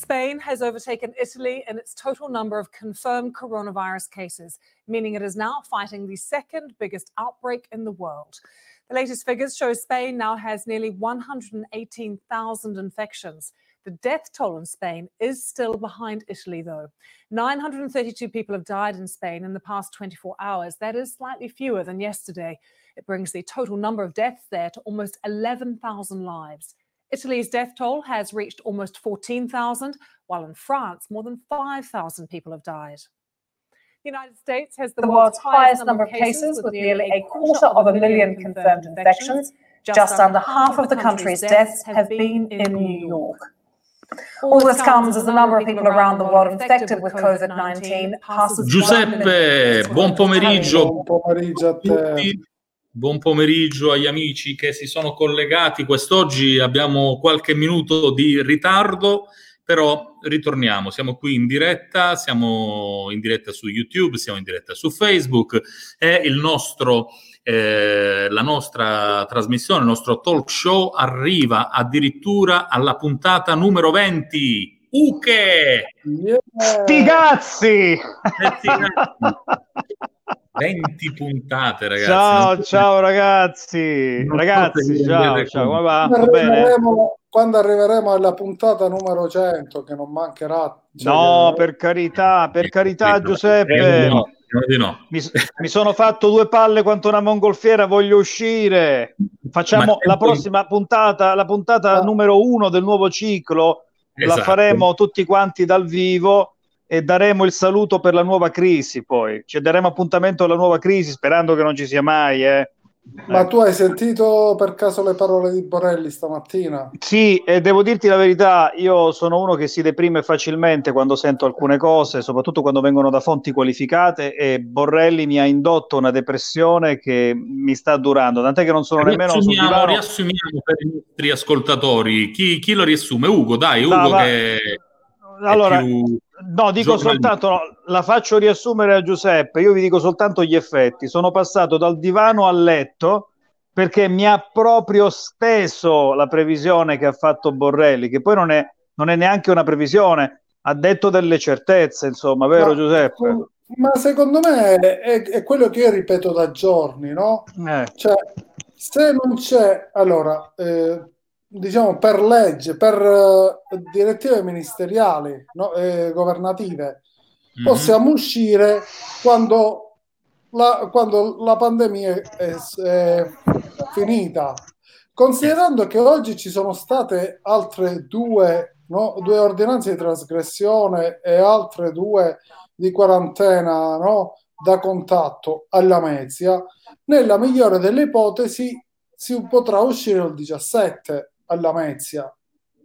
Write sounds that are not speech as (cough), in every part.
Spain has overtaken Italy in its total number of confirmed coronavirus cases, meaning it is now fighting the second biggest outbreak in the world. The latest figures show Spain now has nearly 118,000 infections. The death toll in Spain is still behind Italy, though. 932 people have died in Spain in the past 24 hours. That is slightly fewer than yesterday. It brings the total number of deaths there to almost 11,000 lives. Italy's death toll has reached almost 14,000, while in France, more than 5,000 people have died. The United States has the, the world's highest number of cases, with nearly a quarter of a million confirmed infections. Just under half of the country's deaths have been in New York. All this comes as the number of people around the world infected with COVID-19 passes. Giuseppe, buon pomeriggio. Buon pomeriggio a te. Buon pomeriggio agli amici che si sono collegati. Quest'oggi abbiamo qualche minuto di ritardo, però ritorniamo. Siamo qui in diretta, siamo in diretta su YouTube, siamo in diretta su Facebook. È il nostro, eh, la nostra trasmissione, il nostro talk show arriva addirittura alla puntata numero 20. Uche! Yeah. Sti cazzi! (laughs) Eh, sti cazzi! 20 puntate, ragazzi. Ciao, ciao ragazzi. Non ragazzi, ciao, ciao, come va? Quando arriveremo, quando arriveremo, alla puntata numero 100, che non mancherà. Cioè, no, per carità, per carità, eh, Giuseppe. No, no. Mi, mi, sono fatto due palle quanto una mongolfiera, voglio uscire. Facciamo la prossima puntata, la puntata ah. numero uno del nuovo ciclo. Esatto. La faremo tutti quanti dal vivo e daremo il saluto per la nuova crisi poi. Ci daremo appuntamento alla nuova crisi sperando che non ci sia mai. Eh. Ma tu hai sentito per caso le parole di Borelli stamattina? Sì, e devo dirti la verità, io sono uno che si deprime facilmente quando sento alcune cose, soprattutto quando vengono da fonti qualificate e Borrelli mi ha indotto una depressione che mi sta durando, tant'è che non sono nemmeno sul divano. Riassumiamo per i nostri ascoltatori, chi, chi, lo riassume? Ugo, dai, Ugo no, che... Allora, più No, dico soltanto, no, la faccio riassumere a Giuseppe, io vi dico soltanto gli effetti. Sono passato dal divano al letto perché mi ha proprio steso la previsione che ha fatto Borrelli, che poi non è, non è neanche una previsione, ha detto delle certezze, insomma, vero ma, Giuseppe? Ma secondo me è, è, quello che io ripeto da giorni, no? Eh. Cioè, se non c'è, allora, eh, diciamo per legge, per uh, direttive ministeriali, no, eh, governative, mm-hmm. possiamo uscire quando la, quando la pandemia è, è, finita. Considerando che oggi ci sono state altre due, no, due ordinanze di trasgressione e altre due di quarantena no, da contatto alla Mezia, nella migliore delle ipotesi si potrà uscire il 17 alla Mezia.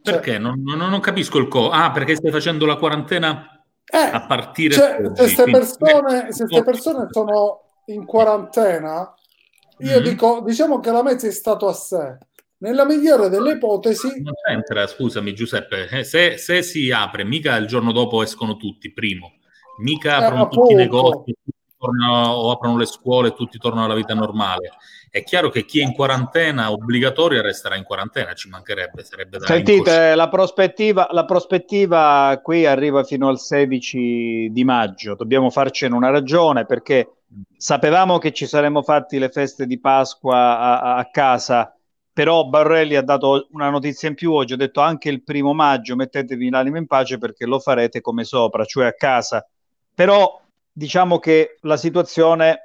Perché? Cioè, non, non, non, capisco il co. Ah, perché stai facendo la quarantena eh, a partire cioè, da queste persone, se queste persone sono in quarantena, io mm-hmm. dico, diciamo che la Mezia è stato a sé. Nella migliore delle ipotesi... Non c'entra, scusami Giuseppe, eh, se, se, si apre, mica il giorno dopo escono tutti, primo. Mica eh, aprono tutti i negozi tornano, o aprono le scuole e tutti tornano alla vita normale. È chiaro che chi è in quarantena obbligatoria resterà in quarantena, ci mancherebbe. Sarebbe da Sentite, la prospettiva, la prospettiva qui arriva fino al 16 di maggio. Dobbiamo farcene una ragione perché sapevamo che ci saremmo fatti le feste di Pasqua a, a casa però Barrelli ha dato una notizia in più oggi, ha detto anche il primo maggio mettetevi l'anima in pace perché lo farete come sopra, cioè a casa. Però diciamo che la situazione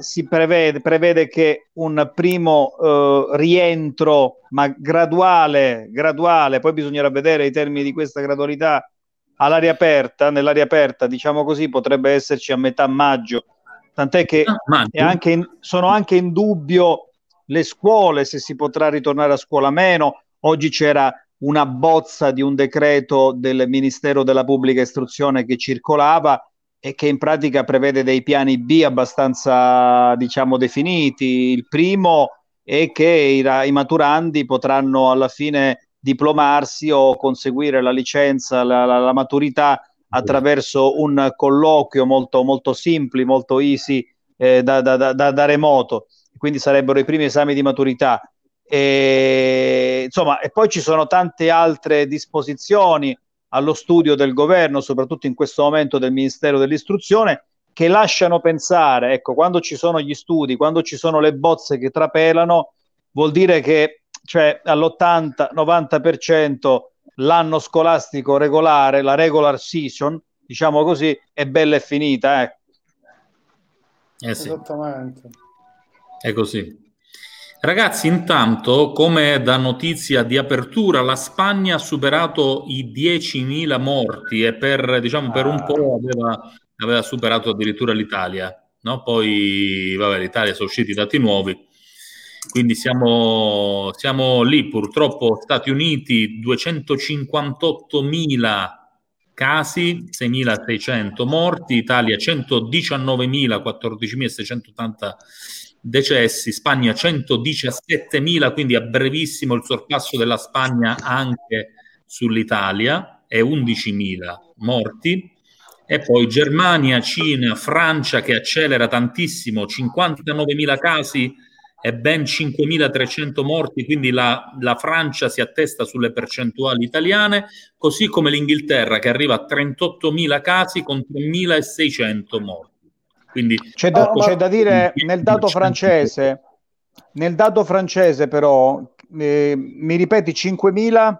si prevede, prevede che un primo eh, rientro, ma graduale, graduale, poi bisognerà vedere i termini di questa gradualità all'aria aperta, nell'aria aperta, diciamo così, potrebbe esserci a metà maggio, tant'è che ah, anche in, sono anche in dubbio le scuole, se si potrà ritornare a scuola meno. Oggi c'era una bozza di un decreto del Ministero della Pubblica Istruzione che circolava e che in pratica prevede dei piani B abbastanza, diciamo, definiti. Il primo è che i, i maturandi potranno alla fine diplomarsi o conseguire la licenza, la, la, la maturità attraverso un colloquio molto, molto simple, molto easy eh, da, da, da, da, remoto. Quindi sarebbero i primi esami di maturità. E, insomma, e poi ci sono tante altre disposizioni allo studio del governo, soprattutto in questo momento del Ministero dell'Istruzione, che lasciano pensare, ecco, quando ci sono gli studi, quando ci sono le bozze che trapelano, vuol dire che cioè, all'80-90% l'anno scolastico regolare, la regular season, diciamo così, è bella e finita. Eh. Eh sì. Esattamente. È così. Ragazzi, intanto, come da notizia di apertura, la Spagna ha superato i 10.000 morti e per, diciamo, per un po' aveva, aveva superato addirittura l'Italia. No? Poi, vabbè, l'Italia sono usciti i dati nuovi. Quindi siamo, siamo lì, purtroppo Stati Uniti 258.000 casi, 6.600 morti, Italia 119.000, 14.680 decessi, Spagna 117.000, quindi a brevissimo il sorpasso della Spagna anche sull'Italia e 11.000 morti. E poi Germania, Cina, Francia che accelera tantissimo, 59.000 casi e ben 5.300 morti, quindi la, la, Francia si attesta sulle percentuali italiane, così come l'Inghilterra che arriva a 38.000 casi con 3.600 morti. Quindi, c'è, da, c'è da dire nel dato francese, nel dato francese però, eh, mi ripeti 5.000?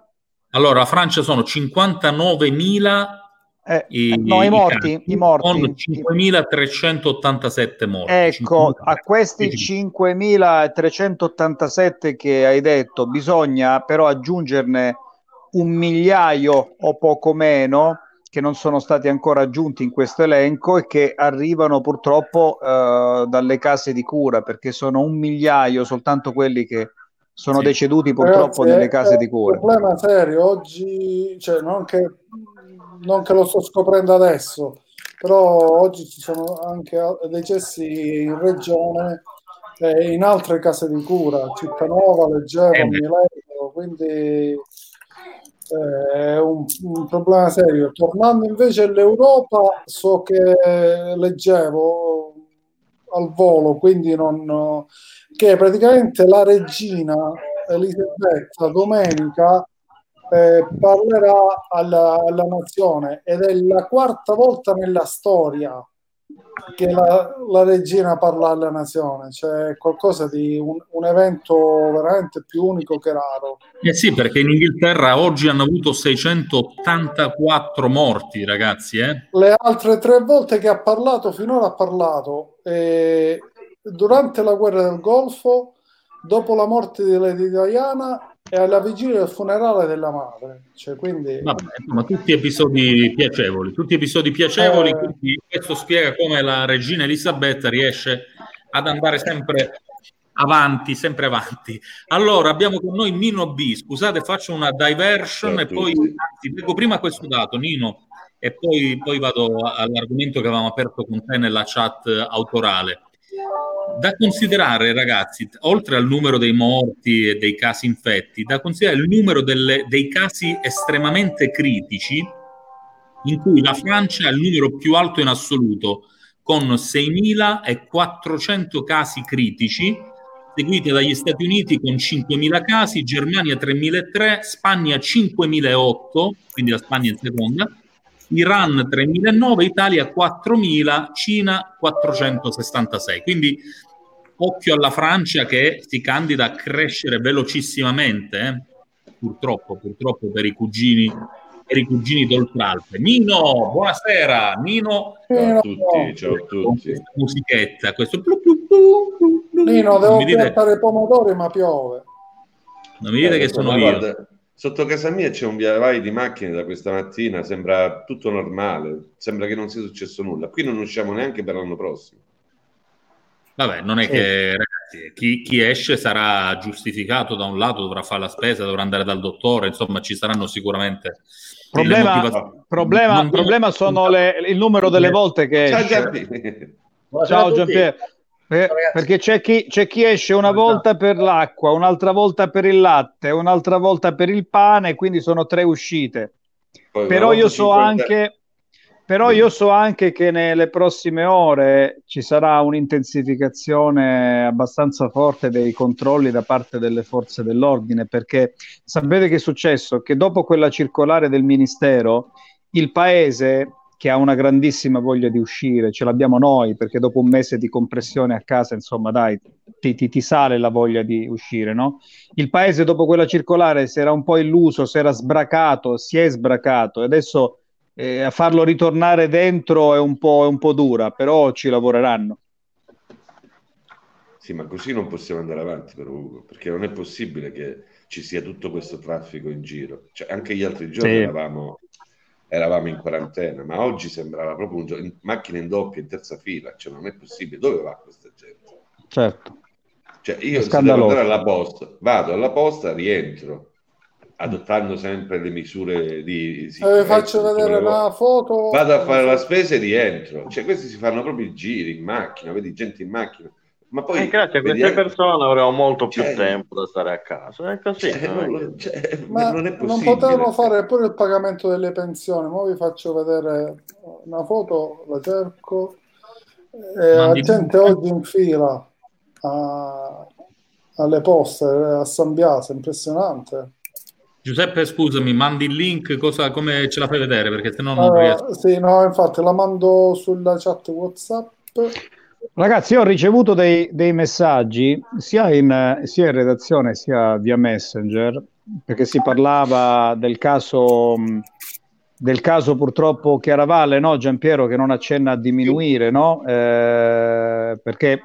Allora, la Francia sono 59.000 eh, i, no, i morti, i, morti. Con 5.387 morti. Ecco, 5. a questi 5.387 che hai detto, bisogna però aggiungerne un migliaio o poco meno che non sono stati ancora aggiunti in questo elenco e che arrivano purtroppo uh, dalle case di cura, perché sono un migliaio soltanto quelli che sono sì. deceduti purtroppo Ragazzi, nelle case di cura. Un problema serio oggi, cioè non che, non che lo sto scoprendo adesso, però oggi ci sono anche decessi in regione e in altre case di cura, Cittanova, Leggero, eh Mileto, quindi è un, un, problema serio. Tornando invece all'Europa, so che leggevo al volo, quindi non, che praticamente la regina Elisabetta domenica eh, parlerà alla, alla nazione ed è la quarta volta nella storia che la, la, regina parla alla nazione, cioè qualcosa di un, un, evento veramente più unico che raro. Eh sì, perché in Inghilterra oggi hanno avuto 684 morti, ragazzi. Eh? Le altre tre volte che ha parlato, finora ha parlato eh, durante la guerra del Golfo, dopo la morte di Lady Diana e alla vigilia del funerale della madre. Cioè, quindi... Vabbè, ma tutti episodi piacevoli, tutti episodi piacevoli, eh... quindi questo spiega come la regina Elisabetta riesce ad andare sempre avanti, sempre avanti. Allora, abbiamo con noi Nino B. Scusate, faccio una diversion e poi anzi, leggo prima questo dato, Nino, e poi, poi vado all'argomento che avevamo aperto con te nella chat autorale. Da considerare, ragazzi, oltre al numero dei morti e dei casi infetti, da considerare il numero delle, dei casi estremamente critici, in cui la Francia è il numero più alto in assoluto, con 6.400 casi critici, seguiti dagli Stati Uniti con 5.000 casi, Germania 3.003, Spagna 5.008, quindi la Spagna in seconda, Iran 3.009, Italia 4.000, Cina 466. Quindi occhio alla Francia che si candida a crescere velocissimamente, eh? purtroppo, purtroppo per i cugini per i cugini d'Oltralpe. Nino, buonasera. Nino, ciao a tutti, ciao a tutti. musichetta, questo plu, plu, plu, Nino, devo piantare pomodori, ma piove. Non mi dite eh, che sono io. Guarda, Sotto casa mia c'è un via vai di macchine da questa mattina, sembra tutto normale, sembra che non sia successo nulla. Qui non usciamo neanche per l'anno prossimo. Vabbè, non è sì. che ragazzi, chi, chi, esce sarà giustificato da un lato, dovrà fare la spesa, dovrà andare dal dottore, insomma ci saranno sicuramente... Problema, problema, problema sono le, il numero delle volte che... Ciao Giampiero. Ciao. Eh, perché c'è chi, c'è chi, esce una volta per l'acqua, un'altra volta per il latte, un'altra volta per il pane, quindi sono tre uscite. Poi però io so 50... anche però io so anche che nelle prossime ore ci sarà un'intensificazione abbastanza forte dei controlli da parte delle forze dell'ordine, perché sapete che è successo? Che dopo quella circolare del Ministero, il paese che ha una grandissima voglia di uscire, ce l'abbiamo noi, perché dopo un mese di compressione a casa, insomma, dai, ti, ti, ti sale la voglia di uscire, no? Il paese dopo quella circolare si era un po' illuso, si era sbracato, si è sbracato, e adesso eh, a farlo ritornare dentro è un, po', è un po' dura, però ci lavoreranno. Sì, ma così non possiamo andare avanti, però, Ugo, perché non è possibile che ci sia tutto questo traffico in giro. Cioè, anche gli altri giorni sì. eravamo eravamo in quarantena, ma oggi sembrava proprio un gioco, in macchina in doppia, in terza fila, cioè non è possibile, dove va questa gente? Certo. Cioè io se devo andare alla posta, vado alla posta, rientro, adottando sempre le misure di... Eh, faccio vedere una foto. Vado a fare la spesa e rientro. Cioè questi si fanno proprio i giri in macchina, vedi gente in macchina ma poi, eh, grazie a queste vediamo... persone avremo molto più cioè, tempo da stare a casa. È così. Cioè, non, cioè, ma non, non potevano fare pure il pagamento delle pensioni. Ora vi faccio vedere una foto, la cerco. Eh, la gente oggi in fila a, alle poste a San Biase, impressionante. Giuseppe, scusami, mandi il link, cosa, come ce la fai vedere? Perché se no non allora, riesco. Sì, no, infatti la mando sulla chat WhatsApp. Ragazzi, io ho ricevuto dei, dei messaggi sia in, sia in, redazione sia via Messenger, perché si parlava del caso, del caso purtroppo Chiaravalle, no? Giampiero che non accenna a diminuire, no? Eh, perché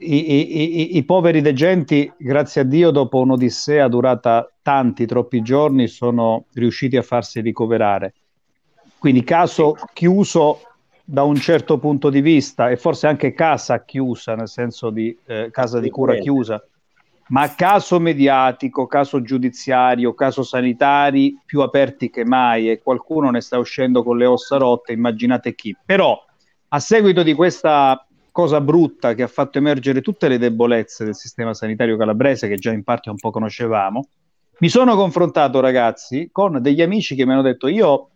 i, i, i, poveri degenti, grazie a Dio, dopo un'odissea durata tanti, troppi giorni, sono riusciti a farsi ricoverare. Quindi caso chiuso da un certo punto di vista e forse anche casa chiusa, nel senso di eh, casa di cura chiusa, ma caso mediatico, caso giudiziario, caso sanitari più aperti che mai e qualcuno ne sta uscendo con le ossa rotte, immaginate chi. Però a seguito di questa cosa brutta che ha fatto emergere tutte le debolezze del sistema sanitario calabrese che già in parte un po' conoscevamo, mi sono confrontato ragazzi con degli amici che mi hanno detto io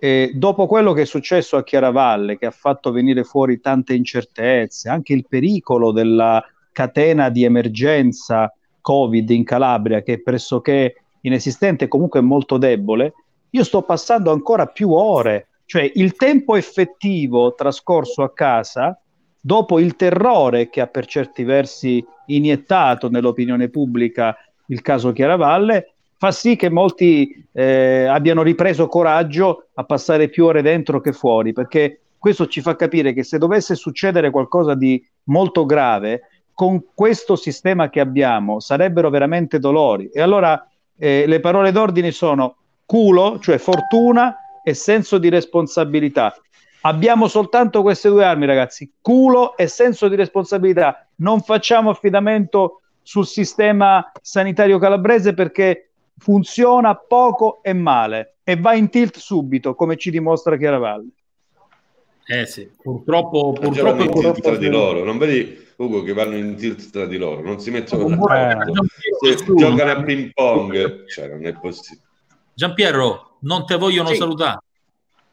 eh, dopo quello che è successo a Chiaravalle, che ha fatto venire fuori tante incertezze, anche il pericolo della catena di emergenza Covid in Calabria, che è pressoché inesistente comunque molto debole, io sto passando ancora più ore, cioè il tempo effettivo trascorso a casa, dopo il terrore che ha per certi versi iniettato nell'opinione pubblica il caso Chiaravalle, fa sì che molti eh, abbiano ripreso coraggio a passare più ore dentro che fuori, perché questo ci fa capire che se dovesse succedere qualcosa di molto grave, con questo sistema che abbiamo sarebbero veramente dolori. E allora eh, le parole d'ordine sono culo, cioè fortuna, e senso di responsabilità. Abbiamo soltanto queste due armi, ragazzi, culo e senso di responsabilità. Non facciamo affidamento sul sistema sanitario calabrese perché funziona poco e male e va in tilt subito, come ci dimostra Chiaravalli. Eh sì, purtroppo, purtroppo, in tilt tra di loro. Non vedi Ugo che vanno in tilt tra di loro, non si mettono d'accordo, eh. giocano a ping pong, cioè non è possibile. Giampiero, non te vogliono sì. salutare.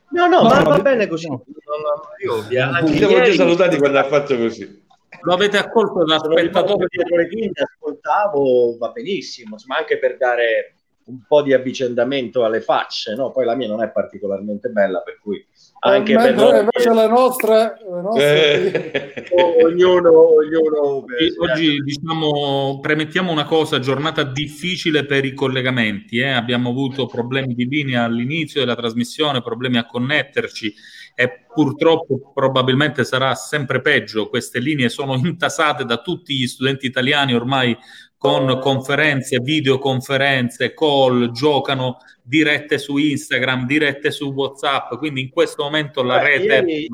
No, no, no, ma va bene così. No, no, io anche ti avevo già salutati quando ha fatto così. Lo avete accolto da spettatore dietro le quinte, ascoltavo, va benissimo, ma anche per dare un po' di avvicendamento alle facce, no? Poi la mia non è particolarmente bella, per cui anche per noi... invece le nostre, le nostre... Eh. (laughs) ognuno, ognuno oggi diciamo premettiamo una cosa giornata difficile per i collegamenti eh? abbiamo avuto problemi di linea all'inizio della trasmissione problemi a connetterci e purtroppo probabilmente sarà sempre peggio queste linee sono intasate da tutti gli studenti italiani ormai con conferenze, videoconferenze, call, giocano dirette su Instagram, dirette su WhatsApp, quindi in questo momento la rete... Ieri,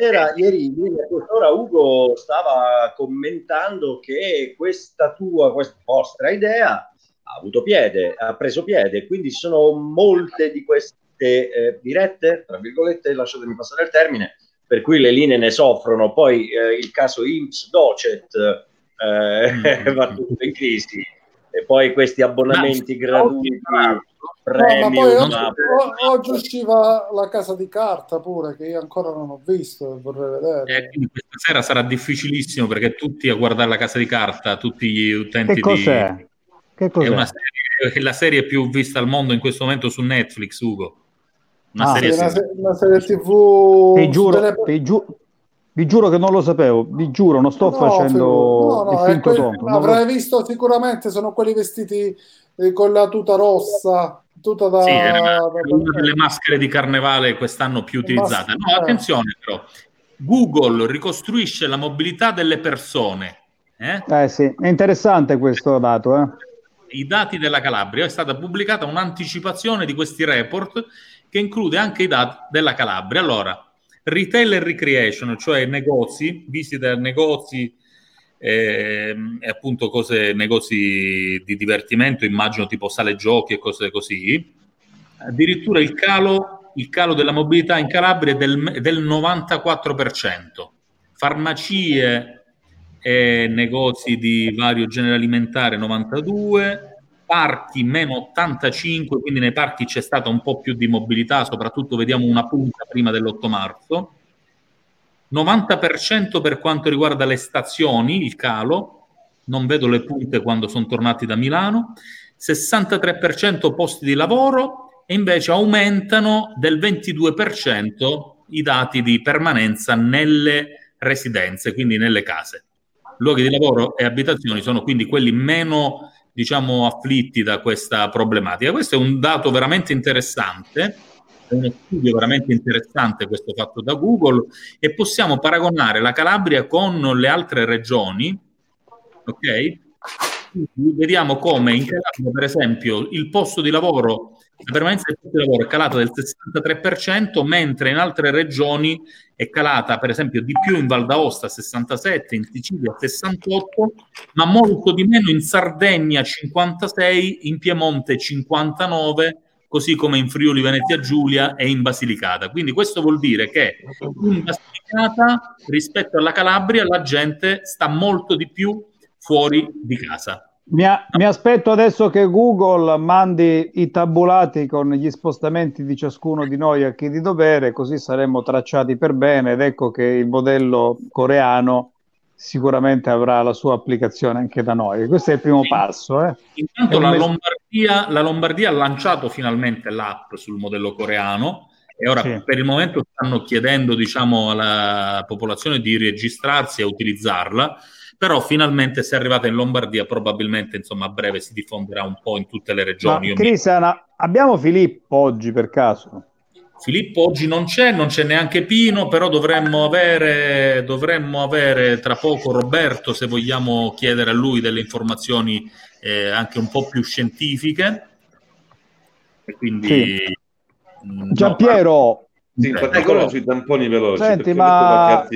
era, ieri, ieri a quest'ora Ugo stava commentando che questa tua, questa vostra idea ha avuto piede, ha preso piede, quindi sono molte di queste eh, dirette, tra virgolette, lasciatemi passare il termine, per cui le linee ne soffrono, poi eh, il caso IMSS Docet eh, mm. (laughs) va tutto in crisi. e poi questi abbonamenti gratuiti premium. No, ma poi oggi, usciva la casa di carta pure, che io ancora non ho visto e vorrei vedere. Eh, questa sera sarà difficilissimo perché tutti a guardare la casa di carta, tutti gli utenti che cos'è? di... Che cos'è? È una serie, è la serie più vista al mondo in questo momento su Netflix, Ugo. Una, ah, serie, una, se- una serie TV. Ti giuro, delle... ti, giu- vi giuro che non lo sapevo, vi giuro, non sto no, facendo no, no, il finto tonto. Avrai lo... visto sicuramente, sono quelli vestiti eh, con la tuta rossa, tuta da... Sì, era una delle maschere di carnevale quest'anno più utilizzate. No, attenzione però, Google ricostruisce la mobilità delle persone. Eh, eh sì, è interessante questo dato. Eh. I dati della Calabria, è stata pubblicata un'anticipazione di questi report che include anche i dati della Calabria. Allora, retail e recreation, cioè negozi, visite a negozi eh, e appunto cose, negozi di divertimento, immagino tipo sale giochi e cose così. Addirittura il calo, il calo della mobilità in Calabria è del, del 94%. Farmacie e negozi di vario genere alimentare 92%, parchi meno 85, quindi nei parchi c'è stata un po' più di mobilità, soprattutto vediamo una punta prima dell'8 marzo. 90% per quanto riguarda le stazioni, il calo, non vedo le punte quando sono tornati da Milano, 63% posti di lavoro e invece aumentano del 22% i dati di permanenza nelle residenze, quindi nelle case. Luoghi di lavoro e abitazioni sono quindi quelli meno diciamo, afflitti da questa problematica. Questo è un dato veramente interessante, è uno studio veramente interessante questo fatto da Google e possiamo paragonare la Calabria con le altre regioni, ok? Vediamo come in Calabria, per esempio, il posto di lavoro la permanenza del posto di lavoro è calata del 63%, mentre in altre regioni è calata, per esempio, di più in Val d'Aosta 67, in Sicilia 68, ma molto di meno in Sardegna 56, in Piemonte 59, così come in Friuli Venezia Giulia e in Basilicata. Quindi questo vuol dire che in Basilicata rispetto alla Calabria la gente sta molto di più fuori di casa. Mi, a, mi, aspetto adesso che Google mandi i tabulati con gli spostamenti di ciascuno di noi a chi di dovere, così saremo tracciati per bene ed ecco che il modello coreano sicuramente avrà la sua applicazione anche da noi. Questo è il primo passo. Eh. Intanto la Lombardia, la Lombardia, ha lanciato finalmente l'app sul modello coreano e ora sì. per il momento stanno chiedendo diciamo, alla popolazione di registrarsi e utilizzarla però finalmente se è arrivata in Lombardia probabilmente insomma a breve si diffonderà un po' in tutte le regioni. Cristian, mi... abbiamo Filippo oggi per caso? Filippo oggi non c'è, non c'è neanche Pino, però dovremmo avere, dovremmo avere tra poco Roberto se vogliamo chiedere a lui delle informazioni eh, anche un po' più scientifiche. E quindi... Sì. Mm, Giampiero... No, sì, in particolare sui tamponi veloci, Senti, ma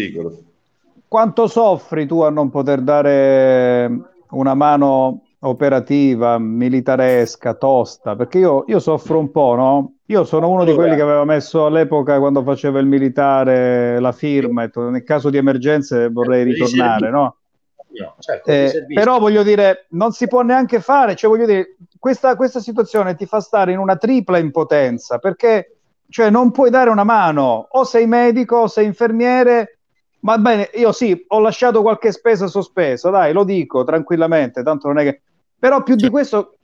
quanto soffri tu a non poter dare una mano operativa, militaresca, tosta? Perché io, io soffro un po', no? Io sono uno di quelli che aveva messo all'epoca, quando faceva il militare, la firma, e nel caso di emergenze vorrei ritornare, no? No, certo, eh, però voglio dire, non si può neanche fare, cioè voglio dire, questa, questa situazione ti fa stare in una tripla impotenza, perché cioè, non puoi dare una mano, o sei medico, o sei infermiere, Va bene, io sì, ho lasciato qualche spesa sospesa, dai, lo dico tranquillamente, tanto non è che... Però più di questo,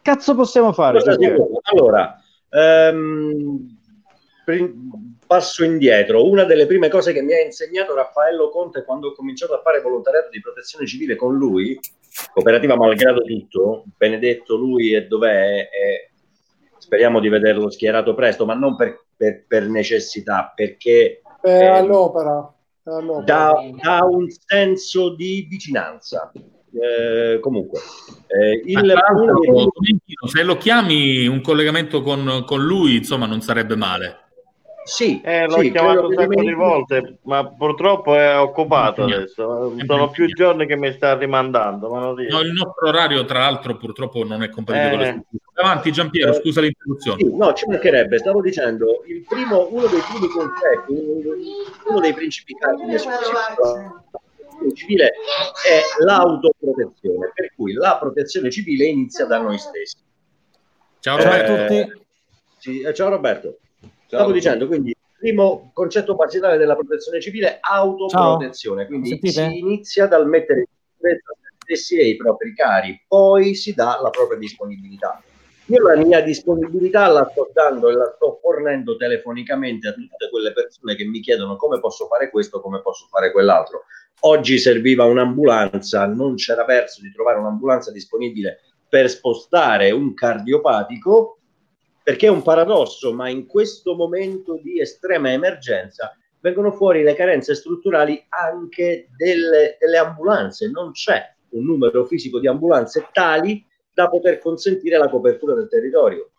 cazzo possiamo fare? Allora, um, passo indietro. Una delle prime cose che mi ha insegnato Raffaello Conte quando ho cominciato a fare volontariato di protezione civile con lui, cooperativa malgrado tutto, benedetto lui e dov'è, e speriamo di vederlo schierato presto, ma non per, per, per necessità, perché... Eh, da, da, un senso di vicinanza. Eh, comunque, eh, il, se lo chiami un collegamento con, con lui, insomma, non sarebbe male. Sì, eh, l'ho sì, chiamato un sacco di volte, ma purtroppo è occupato adesso. Sono più giorni che mi sta rimandando. Ma no, il nostro orario, tra l'altro, purtroppo non è compatibile eh. con Avanti, Giampiero, scusa l'interruzione. Sì, no, ci mancherebbe. Stavo dicendo, il primo, uno dei primi concetti, uno dei principi protezione civile è l'autoprotezione, per cui la protezione civile inizia da noi stessi. Ciao Roberto. Eh, tutti. Sì, ciao Roberto. Stavo ciao. dicendo, quindi primo concetto basilare della protezione civile, autoprotezione. Ciao. Quindi Sentite? si inizia dal mettere in sicurezza se stessi e i propri cari, poi si dà la propria disponibilità. Io la mia disponibilità la sto dando e la sto fornendo telefonicamente a tutte quelle persone che mi chiedono come posso fare questo, come posso fare quell'altro. Oggi serviva un'ambulanza, non c'era verso di trovare un'ambulanza disponibile per spostare un cardiopatico, perché è un paradosso, ma in questo momento di estrema emergenza vengono fuori le carenze strutturali anche delle, delle ambulanze. Non c'è un numero fisico di ambulanze tali da poter consentire la copertura del territorio.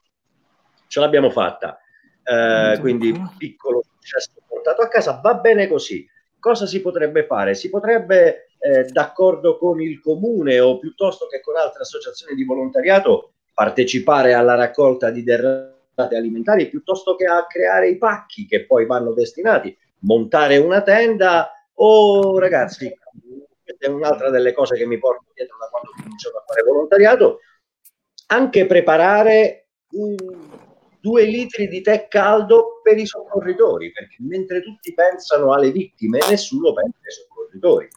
Ce l'abbiamo fatta, eh, quindi piccolo successo portato a casa, va bene così. Cosa si potrebbe fare? Si potrebbe, eh, d'accordo con il comune o piuttosto che con altre associazioni di volontariato, partecipare alla raccolta di derrate alimentari piuttosto che a creare i pacchi che poi vanno destinati, montare una tenda o ragazzi, questa è un'altra delle cose che mi porto dietro da quando ho cominciato a fare volontariato, anche preparare un, due litri di tè caldo per i soccorritori, perché mentre tutti pensano alle vittime, nessuno pensa ai soccorritori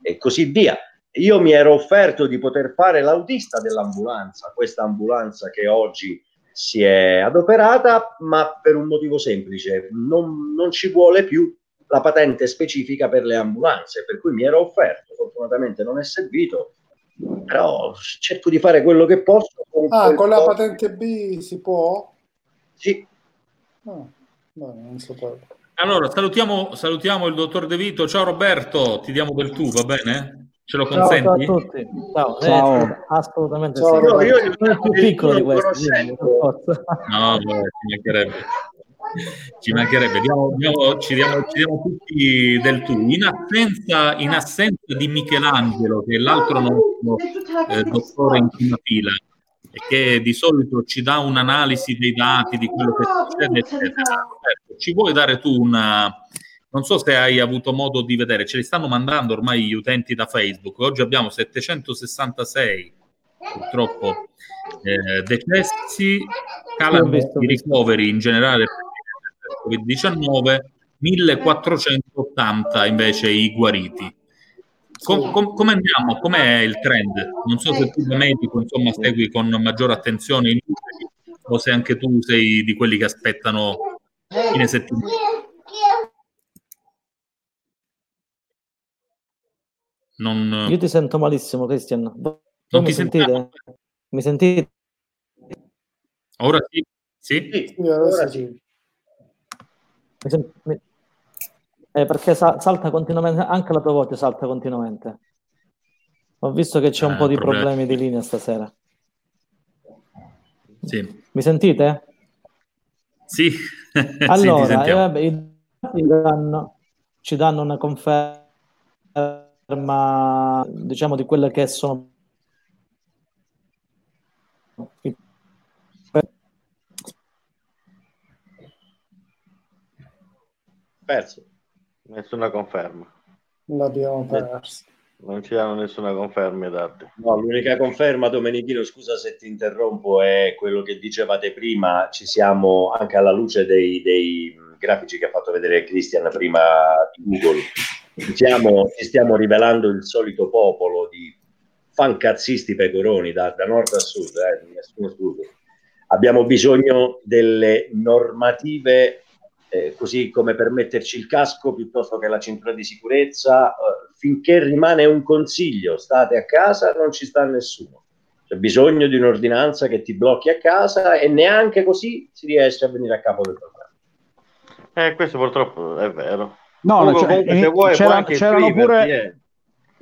e così via. Io mi ero offerto di poter fare l'autista dell'ambulanza, questa ambulanza che oggi si è adoperata, ma per un motivo semplice, non, non ci vuole più la patente specifica per le ambulanze, per cui mi ero offerto, fortunatamente non è servito, però cerco di fare quello che posso. Con ah, con la patente B si può? Sì. No, no, non so allora, salutiamo, salutiamo, il dottor De Vito. Ciao Roberto, ti diamo del tu, va bene? Ce lo consenti? Ciao, ciao a tutti. Ciao, ciao. Eh, assolutamente ciao, sì. Io, io sono più piccolo di questo. No, no, ci mancherebbe ci mancherebbe, diamo, diamo, ci, diamo, ci, diamo, tutti del tu. In assenza, in assenza di Michelangelo, che è l'altro nostro eh, dottore in prima fila, e che di solito ci dà un'analisi dei dati di quello che succede, eccetera. Ci vuoi dare tu una... Non so se hai avuto modo di vedere, ce li stanno mandando ormai gli utenti da Facebook. Oggi abbiamo 766 purtroppo eh, decessi, calano i ricoveri in generale Covid-19, 1480 invece i guariti. Com- com- come andiamo? Com'è il trend? Non so se tu da medico insomma, segui con maggiore attenzione i numeri o se anche tu sei di quelli che aspettano fine settimana. Non... Io ti sento malissimo, Cristian. Non mi sentite? Mi sentite? Ora sì. Sì, sì ora sì. Eh, perché sa- salta continuamente, anche la tua voce salta continuamente. Ho visto che c'è un eh, po' di problemi. problemi di linea stasera. Sì. Mi sentite? Sì. (laughs) Allora, sì, eh, vabbè, i dati ci danno una conferma, diciamo, di quelle che sono Perso. Nessuna conferma. L'abbiamo perso. Non ci danno nessuna conferma dati. No, l'unica conferma, Domenichino, scusa se ti interrompo, è quello che dicevate prima. Ci siamo anche alla luce dei, dei grafici che ha fatto vedere Christian prima di Google. Diciamo, ci stiamo rivelando il solito popolo di fancazzisti pecoroni da, da nord a sud, eh, nessuno studio. Abbiamo bisogno delle normative eh, così come per metterci il casco piuttosto che la cintura di sicurezza, eh, finché rimane un consiglio, state a casa, non ci sta nessuno. C'è bisogno di un'ordinanza che ti blocchi a casa e neanche così si riesce a venire a capo del problema. Eh, questo purtroppo è vero. No, Ugo, cioè, comunque, se vuoi, c'era, anche c'erano pure... Eh.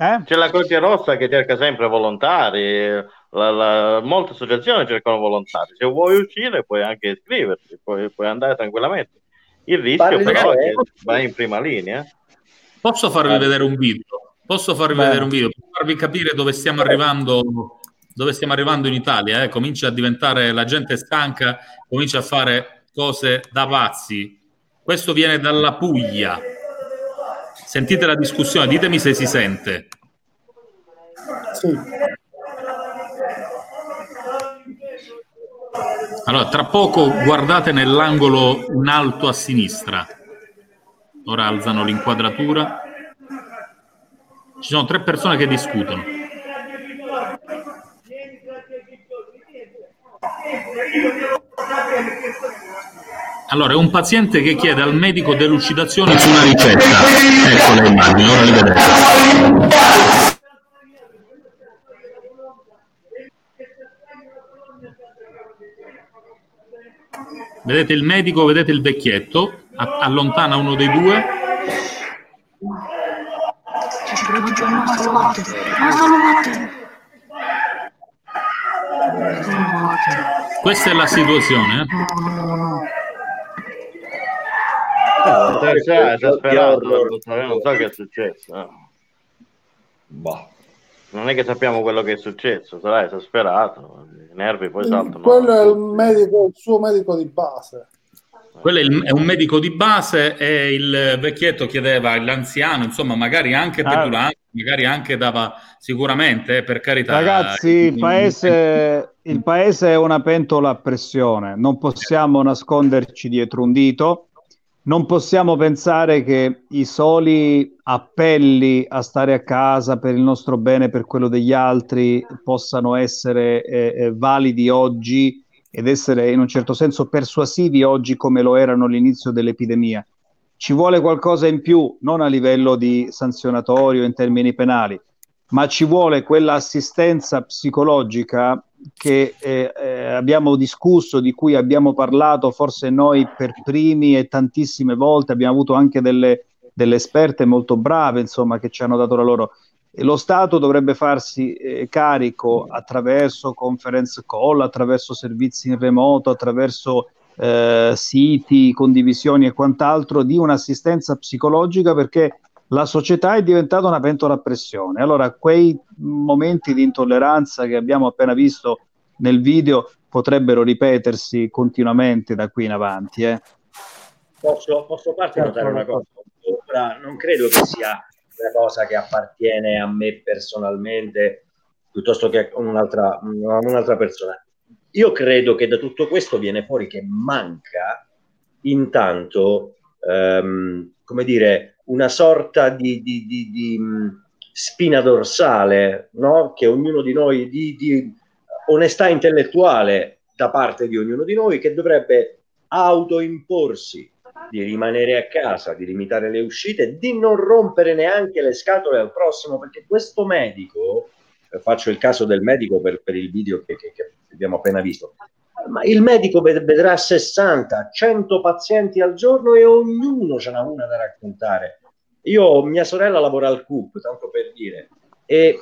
Eh? C'è la Croce Rossa che cerca sempre volontari, la, la, molte associazioni cercano volontari. Se vuoi uscire puoi anche iscriverti, puoi, puoi andare tranquillamente. Il rischio Parli però è che vai in prima linea. Posso farvi Parli. vedere un video? Posso farvi Beh. vedere un video per farvi capire dove stiamo arrivando, dove stiamo arrivando in Italia? Eh? Comincia a diventare la gente stanca, comincia a fare cose da pazzi. Questo viene dalla Puglia. Sentite la discussione, ditemi se si sente. Sì. Allora, tra poco guardate nell'angolo in alto a sinistra. Ora alzano l'inquadratura. Ci sono tre persone che discutono. Allora, è un paziente che chiede al medico delucidazioni su una ricetta. Ecco le immagini, ora le vedete. Vedete il medico, vedete il vecchietto, allontana uno dei due. Questa è la situazione. Eh? Esasperato, non so che è successo. Boh non è che sappiamo quello che è successo, sarà esasperato, i nervi poi saltano. Quello è il, medico, il suo medico di base. Quello è, il, è, un medico di base e il vecchietto chiedeva, l'anziano, insomma, magari anche ah. petulante, magari anche dava sicuramente, eh, per carità. Ragazzi, il paese, il paese è una pentola a pressione, non possiamo nasconderci dietro un dito non possiamo pensare che i soli appelli a stare a casa per il nostro bene, per quello degli altri, possano essere eh, eh, validi oggi ed essere in un certo senso persuasivi oggi come lo erano all'inizio dell'epidemia. Ci vuole qualcosa in più, non a livello di sanzionatorio in termini penali, ma ci vuole quell'assistenza psicologica che eh, eh, abbiamo discusso, di cui abbiamo parlato forse noi per primi e tantissime volte, abbiamo avuto anche delle, delle esperte molto brave, insomma, che ci hanno dato la loro. E lo Stato dovrebbe farsi eh, carico attraverso conference call, attraverso servizi in remoto, attraverso eh, siti, condivisioni e quant'altro di un'assistenza psicologica perché la società è diventata una pentola a pressione. Allora, quei momenti di intolleranza che abbiamo appena visto nel video potrebbero ripetersi continuamente da qui in avanti. Eh. Posso, posso farti notare una cosa? Ora, non credo che sia una cosa che appartiene a me personalmente piuttosto che a un'altra, un'altra persona. Io credo che da tutto questo viene fuori che manca intanto, ehm, come dire, una sorta di, di, di, di mm, spina dorsale, no? che ognuno di noi, di, onestà intellettuale da parte di ognuno di noi, che dovrebbe autoimporsi di rimanere a casa, di limitare le uscite, di non rompere neanche le scatole al prossimo, perché questo medico, eh, faccio il caso del medico per, per il video che, che, che abbiamo appena visto, ma il medico vedrà 60, 100 pazienti al giorno e ognuno ce n'ha una da raccontare. Io, mia sorella lavora al CUP, tanto per dire, e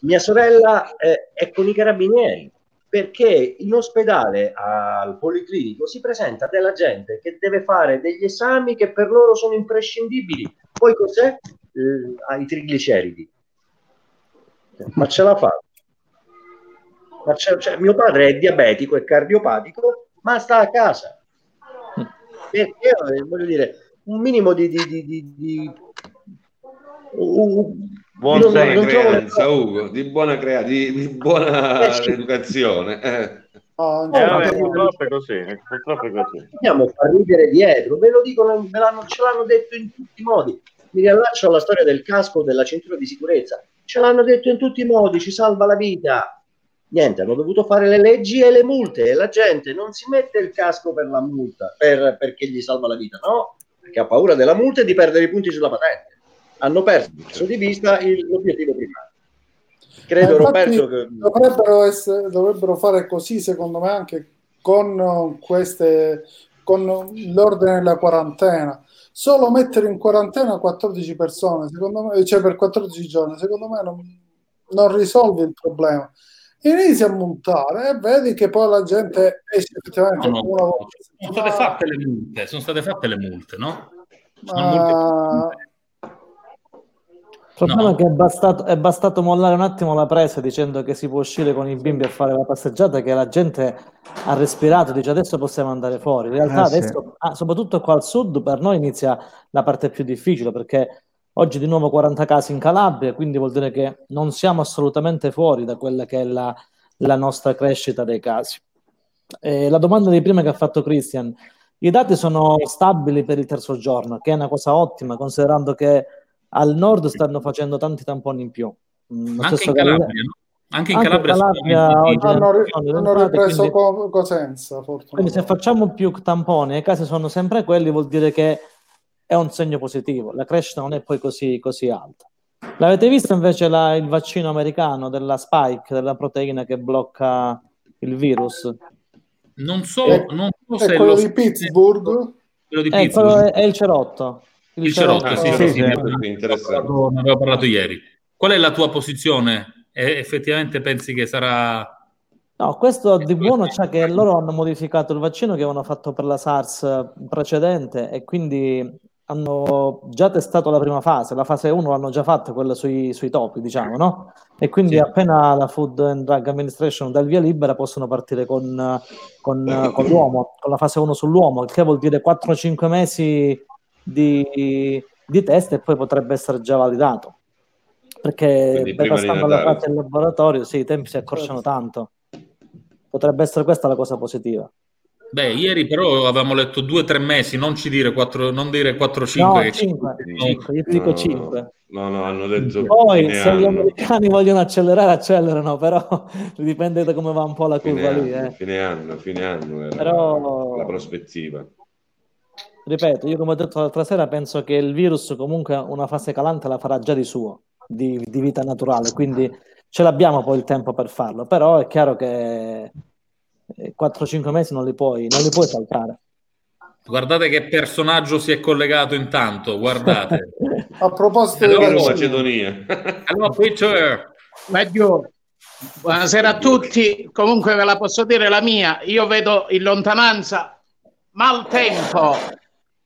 mia sorella eh, è con i carabinieri perché in ospedale al policlinico si presenta della gente che deve fare degli esami che per loro sono imprescindibili. Poi cos'è? Eh, I trigliceridi. Ma ce la fa. Ma cioè, mio padre è diabetico e cardiopatico, ma sta a casa. Perché, eh, voglio dire, un minimo di, di, di, di Buon senso, credenza, Ugo, di buona, crea- di, di buona eh, educazione. Eh. Oh, eh, vabbè, purtroppo è così, purtroppo è così. Dobbiamo far ridere dietro, ve lo dicono, ve l'hanno, ce l'hanno detto in tutti i modi. Mi riallaccio alla storia del casco della cintura di sicurezza. Ce l'hanno detto in tutti i modi, ci salva la vita. Niente, hanno dovuto fare le leggi e le multe e la gente non si mette il casco per la multa, per, perché gli salva la vita, no? Perché ha paura della multa e di perdere i punti sulla patente hanno perso di vista il, l'obiettivo primario. Credo, Roberto, che... dovrebbero, essere, dovrebbero fare così, secondo me, anche con queste con l'ordine della quarantena. Solo mettere in quarantena 14 persone, secondo me, cioè per 14 giorni, secondo me non, non risolve il problema. Inizia a montare e vedi che poi la gente esce effettivamente no, no, una volta. Sono state fatte le multe, sono state fatte le multe, no? Sono Ma... multe il problema no. è che è bastato, è bastato, mollare un attimo la presa dicendo che si può uscire con i bimbi a fare la passeggiata che la gente ha respirato, dice adesso possiamo andare fuori. In realtà eh, adesso, sì. ah, soprattutto qua al sud, per noi inizia la parte più difficile perché Oggi di nuovo 40 casi in Calabria, quindi vuol dire che non siamo assolutamente fuori da quella che è la, la nostra crescita dei casi. Eh, la domanda di prima che ha fatto Christian, i dati sono stabili per il terzo giorno, che è una cosa ottima, considerando che al nord stanno facendo tanti tamponi in più. Mm, Anche in Calabria, no? Anche in Anche Calabria, Calabria oggi hanno, hanno ripreso quindi, Cosenza. Quindi se facciamo più tamponi e i casi sono sempre quelli, vuol dire che è un segno positivo. La crescita non è poi così, così alta. L'avete visto invece la, il vaccino americano della spike, della proteina che blocca il virus? Non so, è, non so se è quello di Pittsburgh. Quello di è, Pittsburgh. È, il cerotto. Il, cerotto, cerotto, sì, sì, sì, sì, sì. avevo parlato ieri. Qual è la tua posizione e effettivamente pensi che sarà... No, questo di buono c'è che loro hanno modificato il vaccino che avevano fatto per la SARS precedente e quindi hanno già testato la prima fase, la fase 1 l'hanno già fatta, quella sui, sui topi, diciamo, no? E quindi sì. appena la Food and Drug Administration dà il via libera possono partire con, con, con l'uomo, con la fase 1 sull'uomo, il che vuol dire 4-5 mesi di, di test e poi potrebbe essere già validato perché devastando la parte del laboratorio sì, i tempi si accorciano tanto. Potrebbe essere questa la cosa positiva. Beh, ieri però avevamo letto due o tre mesi, non ci dire 4, non dire 4-5. No, 5, 5, io dico 5. No, no, hanno detto Poi se anno. gli americani vogliono accelerare, accelerano, però (laughs) dipende da come va un po' la curva fine lì. Anno, eh. Fine anno, fine anno però... la prospettiva. Ripeto, io come ho detto l'altra sera, penso che il virus comunque una fase calante la farà già di suo di, di vita naturale, quindi ce l'abbiamo poi il tempo per farlo, però è chiaro che 4-5 mesi non li puoi, non li puoi saltare. Guardate che personaggio si è collegato intanto, guardate. (laughs) a proposito allora, della Macedonia. allora, Peter. Buonasera a tutti, comunque ve la posso dire la mia, io vedo in lontananza mal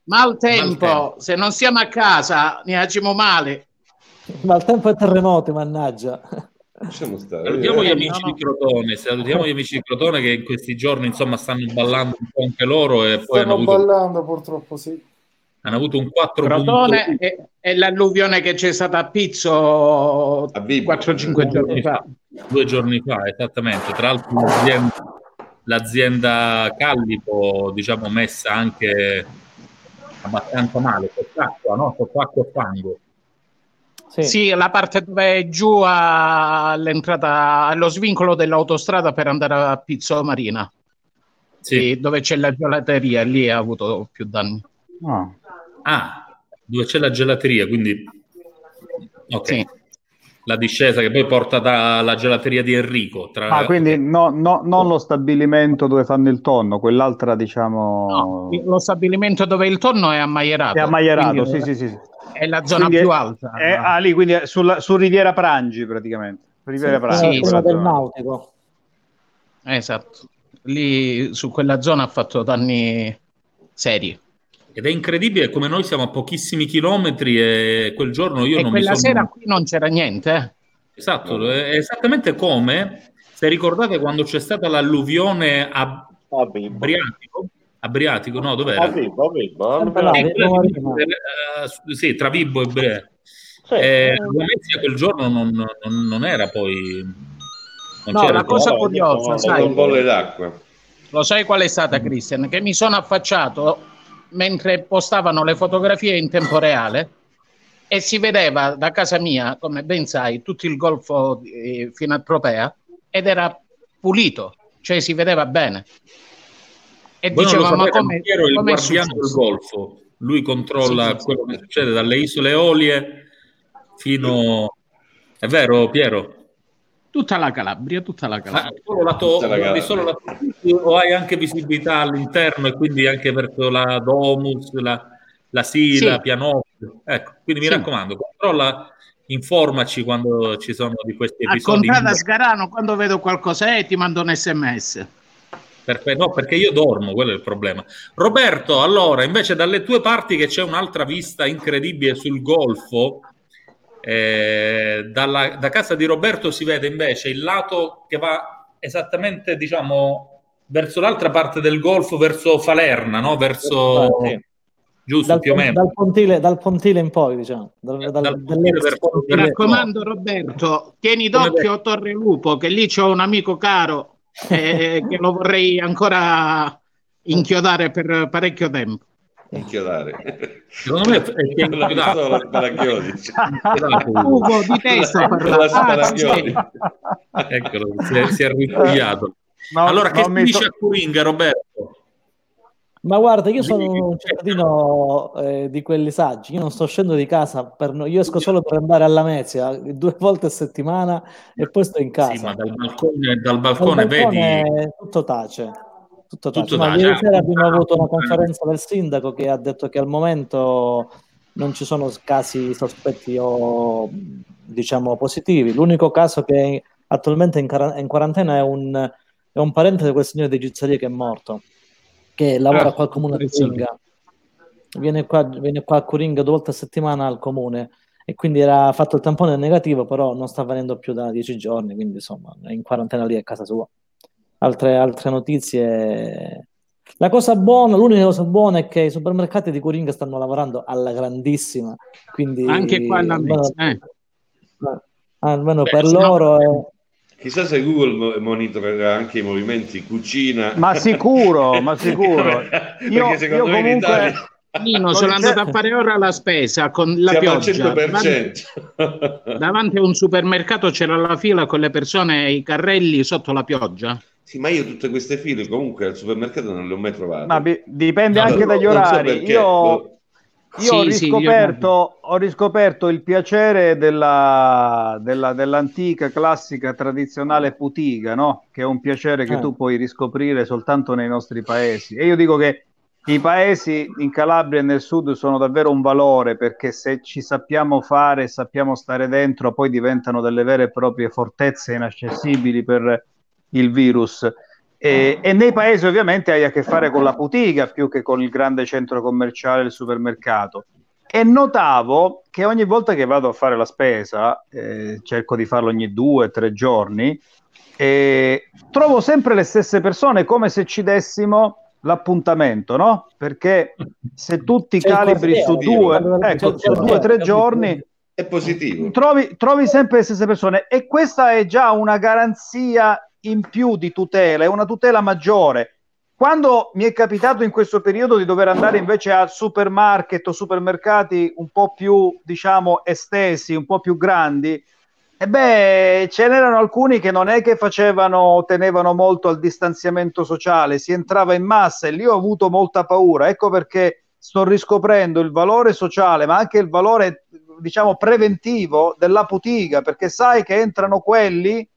tempo, mal tempo, mal tempo. se non siamo a casa ne agiamo male, ma il tempo è terremoti, mannaggia. Salutiamo gli amici no, no. di Crotone, salutiamo gli amici di Crotone che in questi giorni insomma stanno ballando un po' anche loro e poi stanno avuto... ballando purtroppo sì. Hanno avuto un 4 Crotone e, e, l'alluvione che c'è stata a Pizzo a 4-5 giorni fa. Due giorni fa, esattamente. Tra l'altro l'azienda, l'azienda Callipo, diciamo, messa anche abbastanza male, sott'acqua, no? Sott'acqua e fango sì. sì. la parte dove è giù all'entrata, allo svincolo dell'autostrada per andare a Pizzo Marina. Sì. dove c'è la gelateria, lì ha avuto più danni. Oh. Ah, dove c'è la gelateria, quindi... Ok. Sì. La discesa che poi porta dalla gelateria di Enrico. Tra... Ah, quindi no, no, non lo stabilimento dove fanno il tonno, quell'altra diciamo... No, lo stabilimento dove il tonno è ammaierato. È ammaierato, sì, sì, sì è la zona quindi più è, alta. È, ah, lì, quindi sulla, su Riviera Prangi praticamente. Riviera sì, Prangi. Sì, del nautico. Esatto. Lì su quella zona ha fatto danni seri. Ed è incredibile come noi siamo a pochissimi chilometri e quel giorno io e non quella mi sono... sera qui non c'era niente. Eh? Esatto, è esattamente come se ricordate quando c'è stata l'alluvione a Briatico, Adriatico, no, dov'era? A Vibo, a Vibo. Sì, tra Vibo e Bre. Sì. Eh, Venezia quel giorno non, non, non era poi... Non no, la cosa curiosa, no, sai, bolle d'acqua. Lo sai qual è stata, Christian? Che mi sono affacciato mentre postavano le fotografie in tempo reale e si vedeva da casa mia, come ben sai, tutto il golfo eh, fino a Tropea ed era pulito, cioè si vedeva bene. E Voi diceva, ma come, Piero è il guardiano del Golfo, lui controlla sì, sì, quello che succede dalle isole Eolie fino... È vero Piero? Tutta la Calabria, tutta la Calabria. Ah, solo la to- la solo la o hai anche visibilità all'interno e quindi anche verso la Domus, la, la Sila, sì. Pianoff. Ecco, quindi mi raccomando, controlla informaci quando ci sono di questi episodi. A Contrada Sgarano, quando vedo qualcosa, eh, ti mando un sms. Perfetto, no, perché io dormo, quello è il problema. Roberto, allora, invece dalle tue parti che c'è un'altra vista incredibile sul golfo, eh, dalla, da casa di Roberto si vede invece il lato che va esattamente, diciamo, verso l'altra parte del golfo, verso Falerna, no? Verso... giusto dal, più o meno. Dal pontile, dal pontile in poi, diciamo. Dal, dal, dal Mi raccomando, Roberto, tieni d'occhio Torre Lupo, che lì c'ho un amico caro eh, (laughs) che lo vorrei ancora inchiodare per parecchio tempo. Inchiodare. Secondo me è (laughs) la pistola sparachiodi. Ugo di testa la sparachiodi. Eccolo, si è, si è rifugiato. No, allora, che mi to- a Curinga, Roberto? Ma guarda, io sono un cittadino eh, di quelli saggi, io non sto scendendo di casa, per no- io esco solo per andare alla Mezia due volte a settimana e poi sto in casa. Sì, ma dal balcone, dal Dal balcone vedi... balcone tutto tace. Tutto. Tutto Ma ieri eh. sera abbiamo avuto una conferenza del sindaco che ha detto che al momento non ci sono casi sospetti o diciamo positivi. L'unico caso che attualmente è in, cara- è in quarantena è un, è un parente di quel signore di Gizzaria che è morto, che lavora Ah, qua al comune di. Curinga. Viene qua, viene qua a Curinga due volte a settimana al comune e quindi era fatto il tampone negativo, però non sta venendo più da dieci giorni, quindi insomma è in quarantena lì a casa sua. Altre, altre notizie. La cosa buona, l'unica cosa buona è che i supermercati di Curinga stanno lavorando alla grandissima, quindi Anche qua alla almeno, Mezia, eh. almeno Beh, per loro è- Chissà se Google mo- monitorerà anche i movimenti cucina. Ma sicuro, ma sicuro. (laughs) Perché Io, secondo io me in comunque... Italia Nino, sono andato a fare ora la spesa con la siamo al pioggia. Davanti, 100%. (laughs) davanti a un supermercato c'era la fila con le persone e i carrelli sotto la pioggia. Sì, ma io tutte queste file comunque al supermercato non le ho mai trovate. Ma bi- dipende No, anche dagli so orari. perché, io io ho, Sì, sì, riscoperto, ho riscoperto il piacere della, della- dell'antica, classica, tradizionale putiga, no? Che è un piacere che Eh. tu puoi riscoprire soltanto nei nostri paesi. E io dico che i paesi in Calabria e nel sud sono davvero un valore perché se ci sappiamo fare sappiamo stare dentro, poi diventano delle vere e proprie fortezze inaccessibili per il virus. E, e nei paesi ovviamente hai a che fare con la boutique più che con il grande centro commerciale, il supermercato. E notavo che ogni volta che vado a fare la spesa, eh, cerco di farlo ogni due, tre giorni, e trovo sempre le stesse persone come se ci dessimo l'appuntamento, no? Perché se tu ti calibri su due, ecco, il su due o tre giorni, È positivo. trovi, trovi sempre le stesse persone e questa è già una garanzia in più di tutela, è una tutela maggiore. Quando mi è capitato in questo periodo di dover andare invece a supermarket o supermercati un po' più, diciamo, estesi, un po' più grandi, e beh, ce n'erano alcuni che non è che facevano, tenevano molto al distanziamento sociale, si entrava in massa e lì ho avuto molta paura. Ecco perché sto riscoprendo il valore sociale, ma anche il valore, diciamo, preventivo della putiga, perché sai che entrano quelli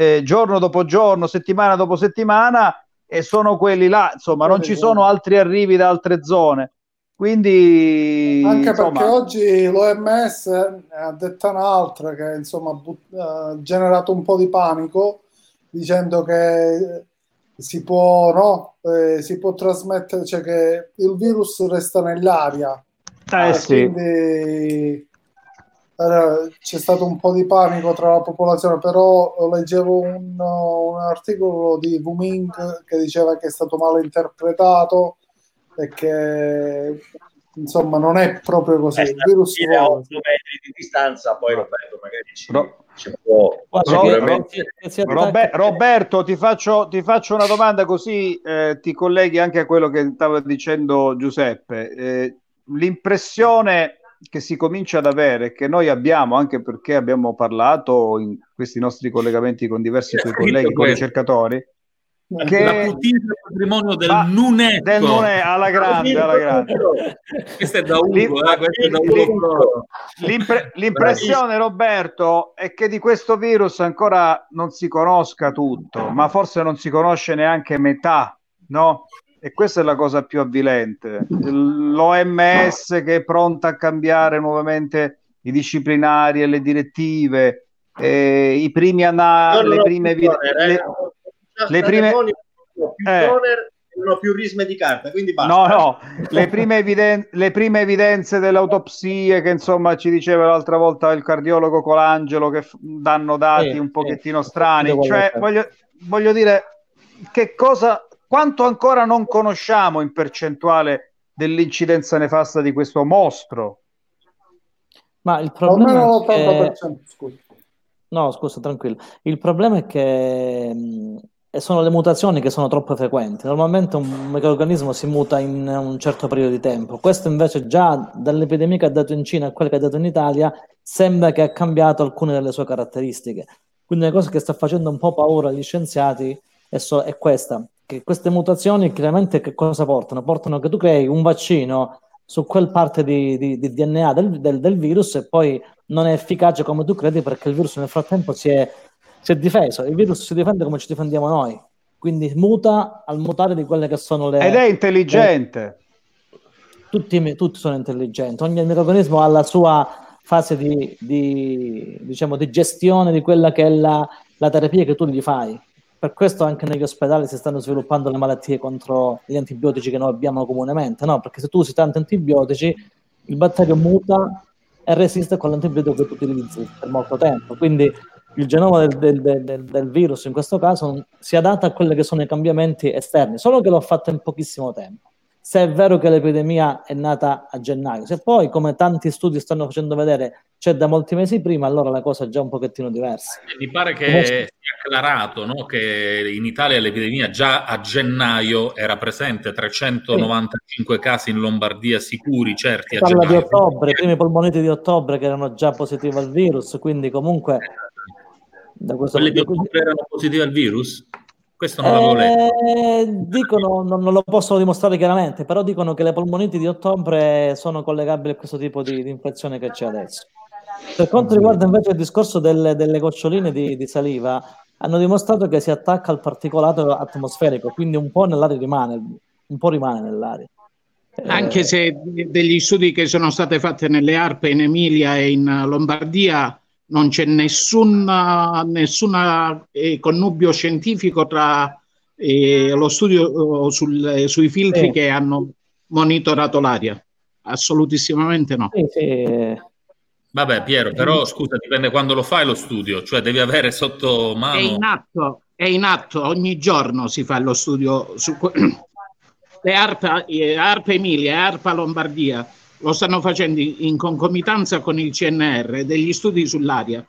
eh, giorno dopo giorno, settimana dopo settimana, e sono quelli là, insomma, non ci sono altri arrivi da altre zone. Quindi, Anche insomma, perché oggi l'OMS ha detto un'altra che insomma but- ha generato un po' di panico dicendo che si può, no? Eh, si può trasmettere, cioè che il virus resta nell'aria. eh E sì. quindi eh, c'è stato un po' di panico tra la popolazione, però leggevo un, un articolo di Wuming che diceva che è stato mal interpretato e che insomma non è proprio così. Il virus stare a vuole. 8 metri di distanza, poi Roberto magari ci, Ro- ci può Guarda, sicuramente che- che si attacca- Robe- Roberto, ti faccio, ti faccio una domanda così eh, ti colleghi anche a quello che stava dicendo Giuseppe. Eh, l'impressione che si comincia ad avere, che noi abbiamo, anche perché abbiamo parlato in questi nostri collegamenti con diversi tuoi colleghi, con ricercatori, che La putina è patrimonio del Ma- Nunetto. del non è alla grande, alla grande. Questo è da Ugo, eh, questo è da Ugo. L'impre- l'impressione, Roberto, è che di questo virus ancora non si conosca tutto, ma forse non si conosce neanche metà, no? E questa è la cosa più avvilente. L'OMS che è pronta a cambiare nuovamente i disciplinari e le direttive, eh, i primi ana- No, no, le prime più toner, eh. le- le prime- Eh. toner non ho più risme di carta, quindi basta. No, no, le prime, eviden- le prime evidenze delle autopsie che insomma ci diceva l'altra volta il cardiologo Colangelo che f- danno dati un pochettino strani, cioè voglio, voglio dire che cosa, quanto ancora non conosciamo in percentuale dell'incidenza nefasta di questo mostro. Ma il problema è che... No, scusa, tranquillo. Il problema è che mh, sono le mutazioni che sono troppo frequenti. Normalmente un microorganismo si muta in un certo periodo di tempo. Questo invece già dall'epidemia che ha dato in Cina a quella che ha dato in Italia sembra che ha cambiato alcune delle sue caratteristiche. Quindi una cosa che sta facendo un po' paura agli scienziati è, so- è questa, che queste mutazioni chiaramente che cosa portano? Portano che tu crei un vaccino su quel parte di, di, di DNA del, del, del, virus e poi non è efficace come tu credi perché il virus nel frattempo si è, si è difeso. Il virus si difende come ci difendiamo noi, quindi muta al mutare di quelle che sono le... Ed è intelligente. Le... Tutti, tutti, sono intelligenti, ogni microorganismo ha la sua fase di, di, diciamo, di gestione di quella che è la, la terapia che tu gli fai per questo anche negli ospedali si stanno sviluppando le malattie contro gli antibiotici che noi abbiamo comunemente, no? Perché se tu usi tanti antibiotici, il batterio muta e resiste con l'antibiotico che tu utilizzi per molto tempo. Quindi il genoma del, del, del, del, virus in questo caso si adatta a quelli che sono i cambiamenti esterni, solo che l'ho fatto in pochissimo tempo se è vero che l'epidemia è nata a gennaio. Se poi, come tanti studi stanno facendo vedere, c'è da molti mesi prima, allora la cosa è già un pochettino diversa. Mi pare che sia acclarato no? che in Italia l'epidemia già a gennaio era presente 395 sì. casi in Lombardia sicuri, certi. Si parla di ottobre, i primi polmoniti di ottobre che erano già positivi al virus, quindi comunque... Da questo Quelli di ottobre erano positivi al virus? Questo non l'avevo letto. Eh, dicono, non, non, lo possono dimostrare chiaramente, però dicono che le polmoniti di ottobre sono collegabili a questo tipo di, di infezione che c'è adesso. Per quanto riguarda invece il discorso delle, delle goccioline di, di, saliva, hanno dimostrato che si attacca al particolato atmosferico, quindi un po' nell'aria rimane, un po' rimane nell'aria. Anche se degli studi che sono stati fatti nelle Arpe in Emilia e in Lombardia non c'è nessuna eh, connubio scientifico tra eh, lo studio eh, sul, sui filtri sì. che hanno monitorato l'aria. Assolutissimamente no. Sì, sì. Vabbè, Piero, però scusa, dipende quando lo fai lo studio, cioè devi avere sotto mano. È in atto, è in atto ogni giorno si fa lo studio su (clears throat) le ARPA, ARPA Emilia ARPA Lombardia lo stanno facendo in concomitanza con il CNR, degli studi sull'aria,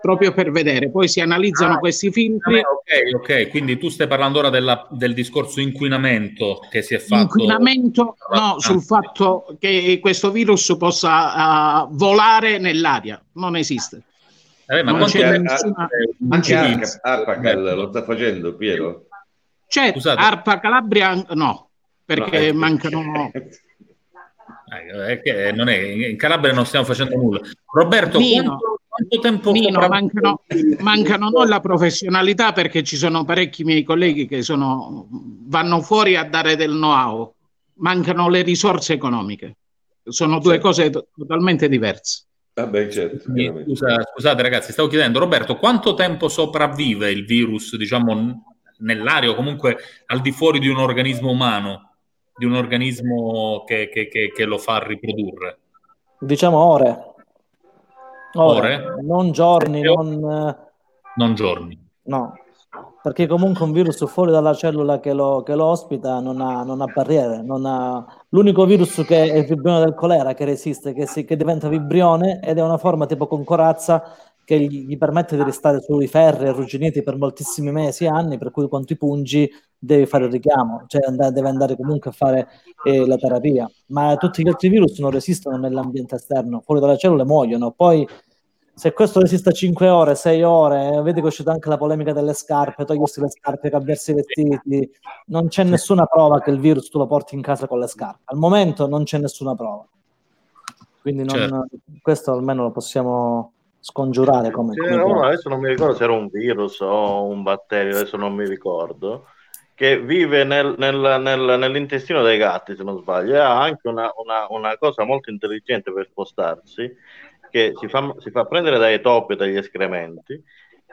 proprio per vedere. Poi si analizzano ah, questi filtri. Ok, ok, quindi tu stai parlando ora della, del discorso inquinamento che si è fatto. Inquinamento, no, ah. sul fatto che questo virus possa uh, volare nell'aria, non esiste. Eh, ma non c'è nessuna... anche Arpacal lo sta facendo, Piero? C'è Arpa Calabria, no, perché no, mancano... (laughs) Eh, non è, in Calabria non stiamo facendo nulla. Roberto, quanto, quanto tempo Nino, mancano, mancano non la professionalità perché ci sono parecchi miei colleghi che sono, vanno fuori a dare del know-how, mancano le risorse economiche. Sono due certo. cose to- totalmente diverse. Vabbè, certo, Scusa, scusate ragazzi, stavo chiedendo, Roberto, quanto tempo sopravvive il virus, diciamo, nell'aria o comunque al di fuori di un organismo umano? Di un organismo che, che, che, che lo fa riprodurre? Diciamo ore. Ore? ore? Non giorni, non... non giorni. No, perché comunque un virus fuori dalla cellula che lo, che lo ospita non ha, non ha barriere. Non ha... L'unico virus che è il vibrione del colera che resiste, che, si, che diventa vibrione ed è una forma tipo con corazza che gli, gli permette di restare sui ferri arrugginiti per moltissimi mesi e anni, per cui quando ti pungi devi fare il richiamo, cioè and- deve andare comunque a fare eh, la terapia. Ma tutti gli altri virus non resistono nell'ambiente esterno, fuori dalle cellule muoiono. Poi se questo resiste 5 ore, 6 ore, eh, vedi che è uscita anche la polemica delle scarpe, togliersi le scarpe, cambiarsi i vestiti, non c'è nessuna prova che il virus tu lo porti in casa con le scarpe. Al momento non c'è nessuna prova. Quindi non, certo. questo almeno lo possiamo scongiurare come, come no, adesso non mi ricordo se era un virus o un batterio adesso non mi ricordo che vive nel, nel, nel, nell'intestino dei gatti se non sbaglio e ha anche una, una, una, cosa molto intelligente per spostarsi che si fa, si fa prendere dai topi e dagli escrementi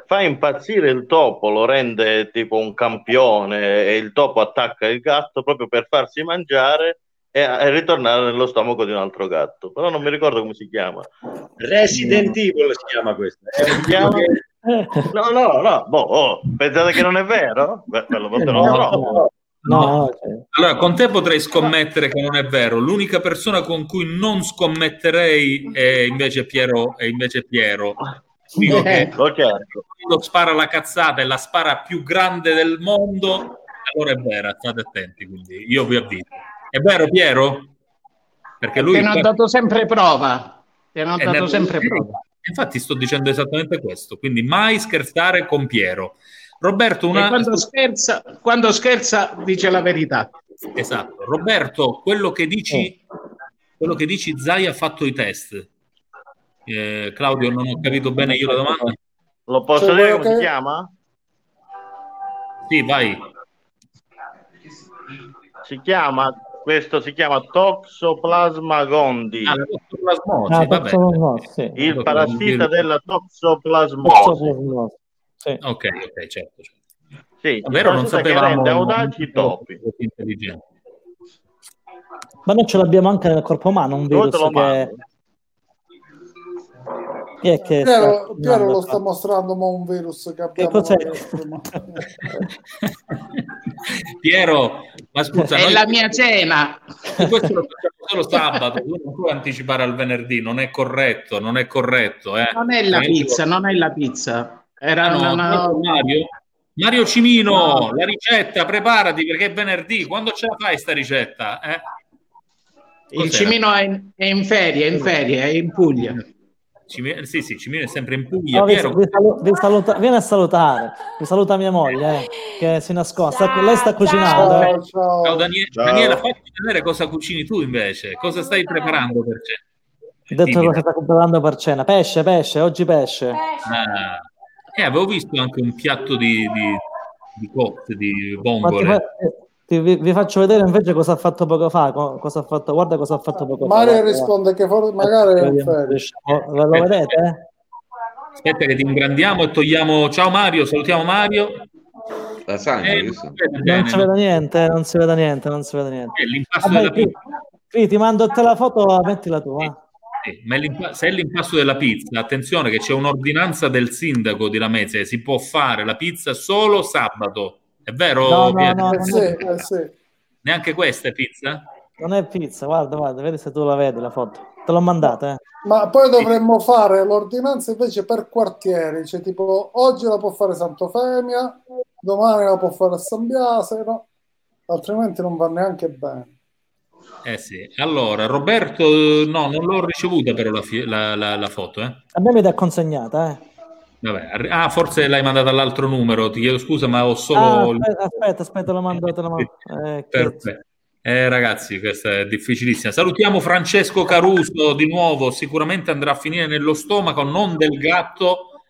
fa impazzire il topo, lo rende tipo un campione e il topo attacca il gatto proprio per farsi mangiare e, ritornare nello stomaco di un altro gatto. Però non mi ricordo come si chiama. Resident Evil si chiama questo. Eh? Si chiama... (laughs) No, no, no, boh, oh, pensate che non è vero? Beh, lo no, no, no. Allora, con te potrei scommettere che non è vero. L'unica persona con cui non scommetterei è invece Piero. È invece Piero. Dico che certo. quando spara la cazzata e la spara più grande del mondo, allora è vera, state attenti. Quindi io vi avviso. È vero, Piero? Perché lui. Ti hanno dato sempre prova. Ti hanno dato sempre prova. Infatti, sto dicendo esattamente questo. Quindi, mai scherzare con Piero. Roberto, una... quando, scherza, quando scherza dice la verità. Esatto. Roberto, quello che dici, quello che dici Zai ha fatto i test. Eh, Claudio, non ho capito bene io la domanda. Lo posso cioè, dire come che... si chiama? Sì, vai. Si chiama, questo si chiama Toxoplasma gondii. Ah, toxoplasmosi, ah, toxoplasmosi sì. Il parassita della toxoplasmosi. toxoplasmosi. Sì. Ok, ok, certo. certo. Sì, Davvero non sapevamo audaci topi. Ma noi ce l'abbiamo anche nel corpo umano, un virus che... Chi è che Piero. Piero lo sta mostrando ma un virus che abbiamo che (laughs) Piero ma scusa è la mia cena questo lo facciamo solo sabato non puoi anticipare al venerdì non è corretto non è corretto eh. non è la pizza non è la pizza era no, una... Mario? Mario Cimino, no. la ricetta, preparati perché è venerdì. Quando ce la fai sta ricetta? Eh? Il Cimino è in, è in, ferie, è in ferie, è in Puglia. Cimino, sì, sì, Cimino è sempre in Puglia. No, vi, vi salu- vi saluta- vieni a salutare, vi saluta mia moglie eh, che si nasconde. Sta, lei sta cucinando. Ciao, eh. ciao. ciao Daniele. Ciao. Daniela, fatti vedere cosa cucini tu invece. Cosa stai preparando per cena? Ho detto cosa stai preparando per cena. Pesce, pesce, oggi pesce. pesce. Ah. Eh, avevo visto anche un piatto di, di, di cotte, di vongole. Vi, vi, faccio vedere invece cosa ha fatto poco fa. Cosa ha fatto, guarda cosa ha fatto poco Mario fa. Mario risponde che for- magari è un Lo vedete? Aspetta che ti ingrandiamo e togliamo. Ciao Mario, salutiamo Mario. La sangue, eh, non, si vede niente, non si vede niente, non si vede niente. Eh, l'impasto Vabbè, della qui, qui, ti mando te la foto, mettila tu. Eh. Sì, ma se è l'impasto della pizza, attenzione che c'è un'ordinanza del sindaco di Lamezia, si può fare la pizza solo sabato. È vero? No, no, no, eh sì, eh sì. Neanche questa è pizza? Non è pizza, guarda, guarda, vedi se tu la vedi la foto. Te l'ho mandata, eh. Ma poi dovremmo fare l'ordinanza invece per quartieri, cioè tipo oggi la può fare Sant'Ofemia, domani la può fare San Biase, no? altrimenti non va neanche bene. Eh sì, allora Roberto, no, non l'ho ricevuta però la, la, la, la foto. Eh. A me mi dà consegnata, eh. Vabbè, ah, forse l'hai mandata all'altro numero, ti chiedo scusa, ma ho solo... Ah, aspetta, aspetta, aspetta, l'ho mandata. La mando. Eh, Perfetto. Eh, ragazzi, questa è difficilissima. Salutiamo Francesco Caruso di nuovo, sicuramente andrà a finire nello stomaco, non del gatto,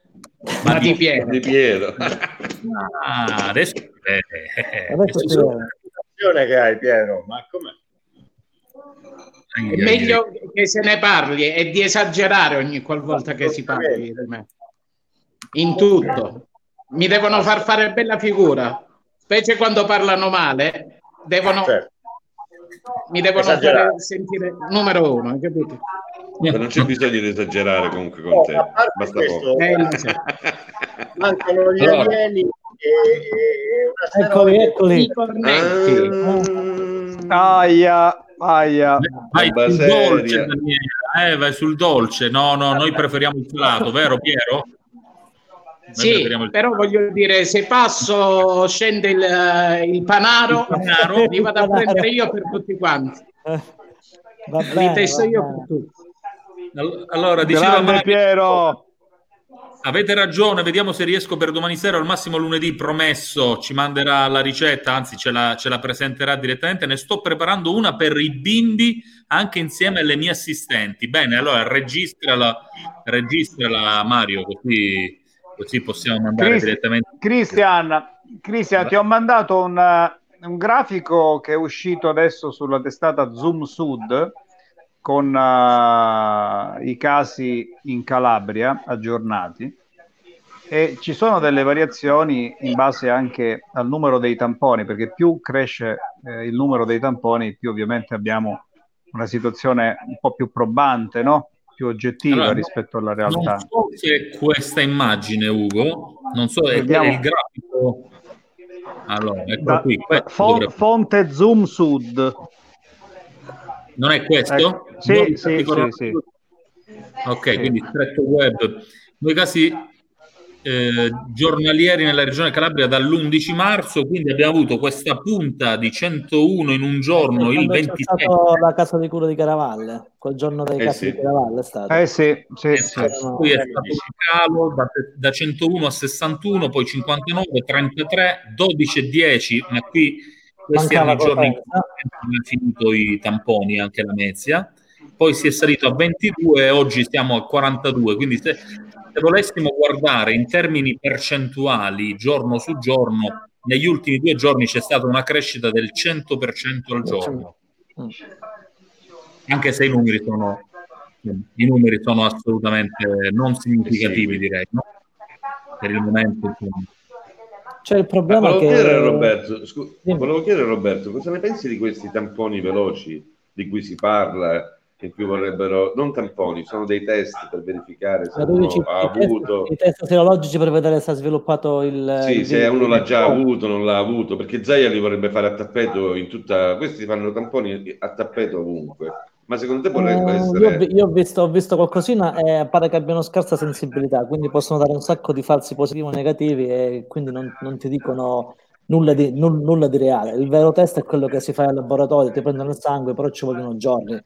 ma, ma di Piero. Di Piero. Ah, adesso... Eh, adesso, adesso che hai Piero, ma com'è? È meglio che se ne parli e di esagerare ogni qualvolta che si parli di me. In tutto. Mi devono far fare bella figura, specie quando parlano male, devono, certo. mi devono esagerare. fare sentire numero uno, capito? Ma non c'è bisogno di esagerare comunque con te, basta poco. Eh, (laughs) Mancano gli allora. alieni e, e eccoli, eccoli. Ah, aia. Aia. Vai sul dolce, Daniela, eh, vai sul dolce. No, no, noi preferiamo il salato, vero Piero? Sì, il... però voglio dire, se passo scende il, il panaro, il panaro. li vado a prendere io per tutti quanti. Vabbè, li testo io per tutti. Allora, diceva Mario, Piero Avete ragione, vediamo se riesco per domani sera, al massimo lunedì promesso, ci manderà la ricetta, anzi ce la, ce la presenterà direttamente. Ne sto preparando una per i bimbi anche insieme alle mie assistenti. Bene, allora registrala, registrala Mario, così, così possiamo mandare Christ, direttamente. Cristian, Cristian, ti ho mandato un, un grafico che è uscito adesso sulla testata Zoom Sud con uh, i casi in Calabria aggiornati e ci sono delle variazioni in base anche al numero dei tamponi, perché più cresce eh, il numero dei tamponi, più ovviamente abbiamo una situazione un po' più probante, no? Più oggettiva allora, rispetto alla realtà. Non so se questa immagine, Ugo, non so, è, Vediamo. il grafico Allora, ecco qui. Fon- fonte Zoom Sud. Non è questo? Ecco. Sì, sì, sì, sì, Ok, quindi stretto web. Noi casi eh, giornalieri nella regione Calabria dall'11 marzo, quindi abbiamo avuto questa punta di 101 in un giorno, il 27. la casa di cura di Caravalle, quel giorno dei eh casi sì. di Caravalle è stato. Eh sì, sì, esatto. sì. Poi è stato un calo da, da, 101 a 61, poi 59, 33, 12 e 10, ma qui questi erano i giorni in cui hanno finito i tamponi, anche la Mezia. Poi si è salito a 22 e oggi siamo a 42, quindi se, se volessimo guardare in termini percentuali giorno su giorno, negli ultimi due giorni c'è stata una crescita del 100% al giorno. Anche se i numeri sono, i numeri sono assolutamente non significativi, direi, no? per il momento. Insomma. Cioè il problema volevo che... Chiedere Roberto, scu- volevo chiedere Roberto, cosa ne pensi di questi tamponi veloci di cui si parla in cui vorrebbero non tamponi, sono dei test per verificare se uno ha avuto i test serologici per vedere se ha sviluppato il sì, il se uno l'ha già avuto, non l'ha avuto, perché Zaia li vorrebbe fare a tappeto in tutta questi fanno tamponi a tappeto ovunque. Ma secondo te potrebbe uh, essere io, io ho, visto, ho visto qualcosina e pare che abbiano scarsa sensibilità, quindi possono dare un sacco di falsi positivi o negativi e quindi non, non ti dicono nulla di, nulla di reale. Il vero test è quello che si fa al laboratorio, ti prendono il sangue, però ci vogliono giorni.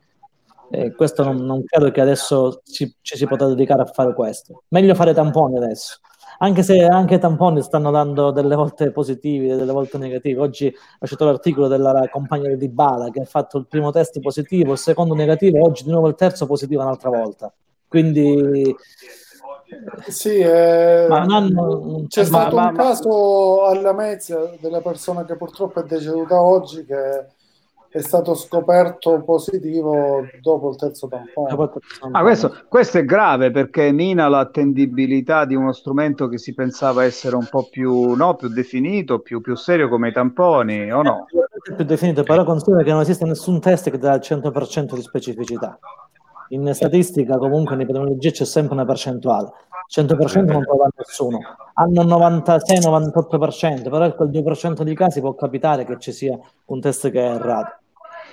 E questo non, non, credo che adesso ci, ci, si potrà dedicare a fare questo. Meglio fare tamponi adesso. Anche se anche i tamponi stanno dando delle volte positivi, delle volte negativi. Oggi ho citato l'articolo della compagna di Bala che ha fatto il primo test positivo, il secondo negativo, oggi di nuovo il terzo positivo un'altra volta. Quindi sì, eh, hanno, c'è ma, stato ma, un ma, caso alla Mezia della persona che purtroppo è deceduta oggi che è stato scoperto positivo dopo il terzo tampone. Ah, questo, questo, è grave perché mina l'attendibilità di uno strumento che si pensava essere un po' più, no, più definito, più, più, serio come i tamponi, o no? Più definito, però considera che non esiste nessun test che dà il 100% di specificità. In statistica, comunque, in epidemiologia c'è sempre una percentuale. 100% non trova nessuno. Hanno 96-98%, però quel 2% di casi può capitare che ci sia un test che è errato.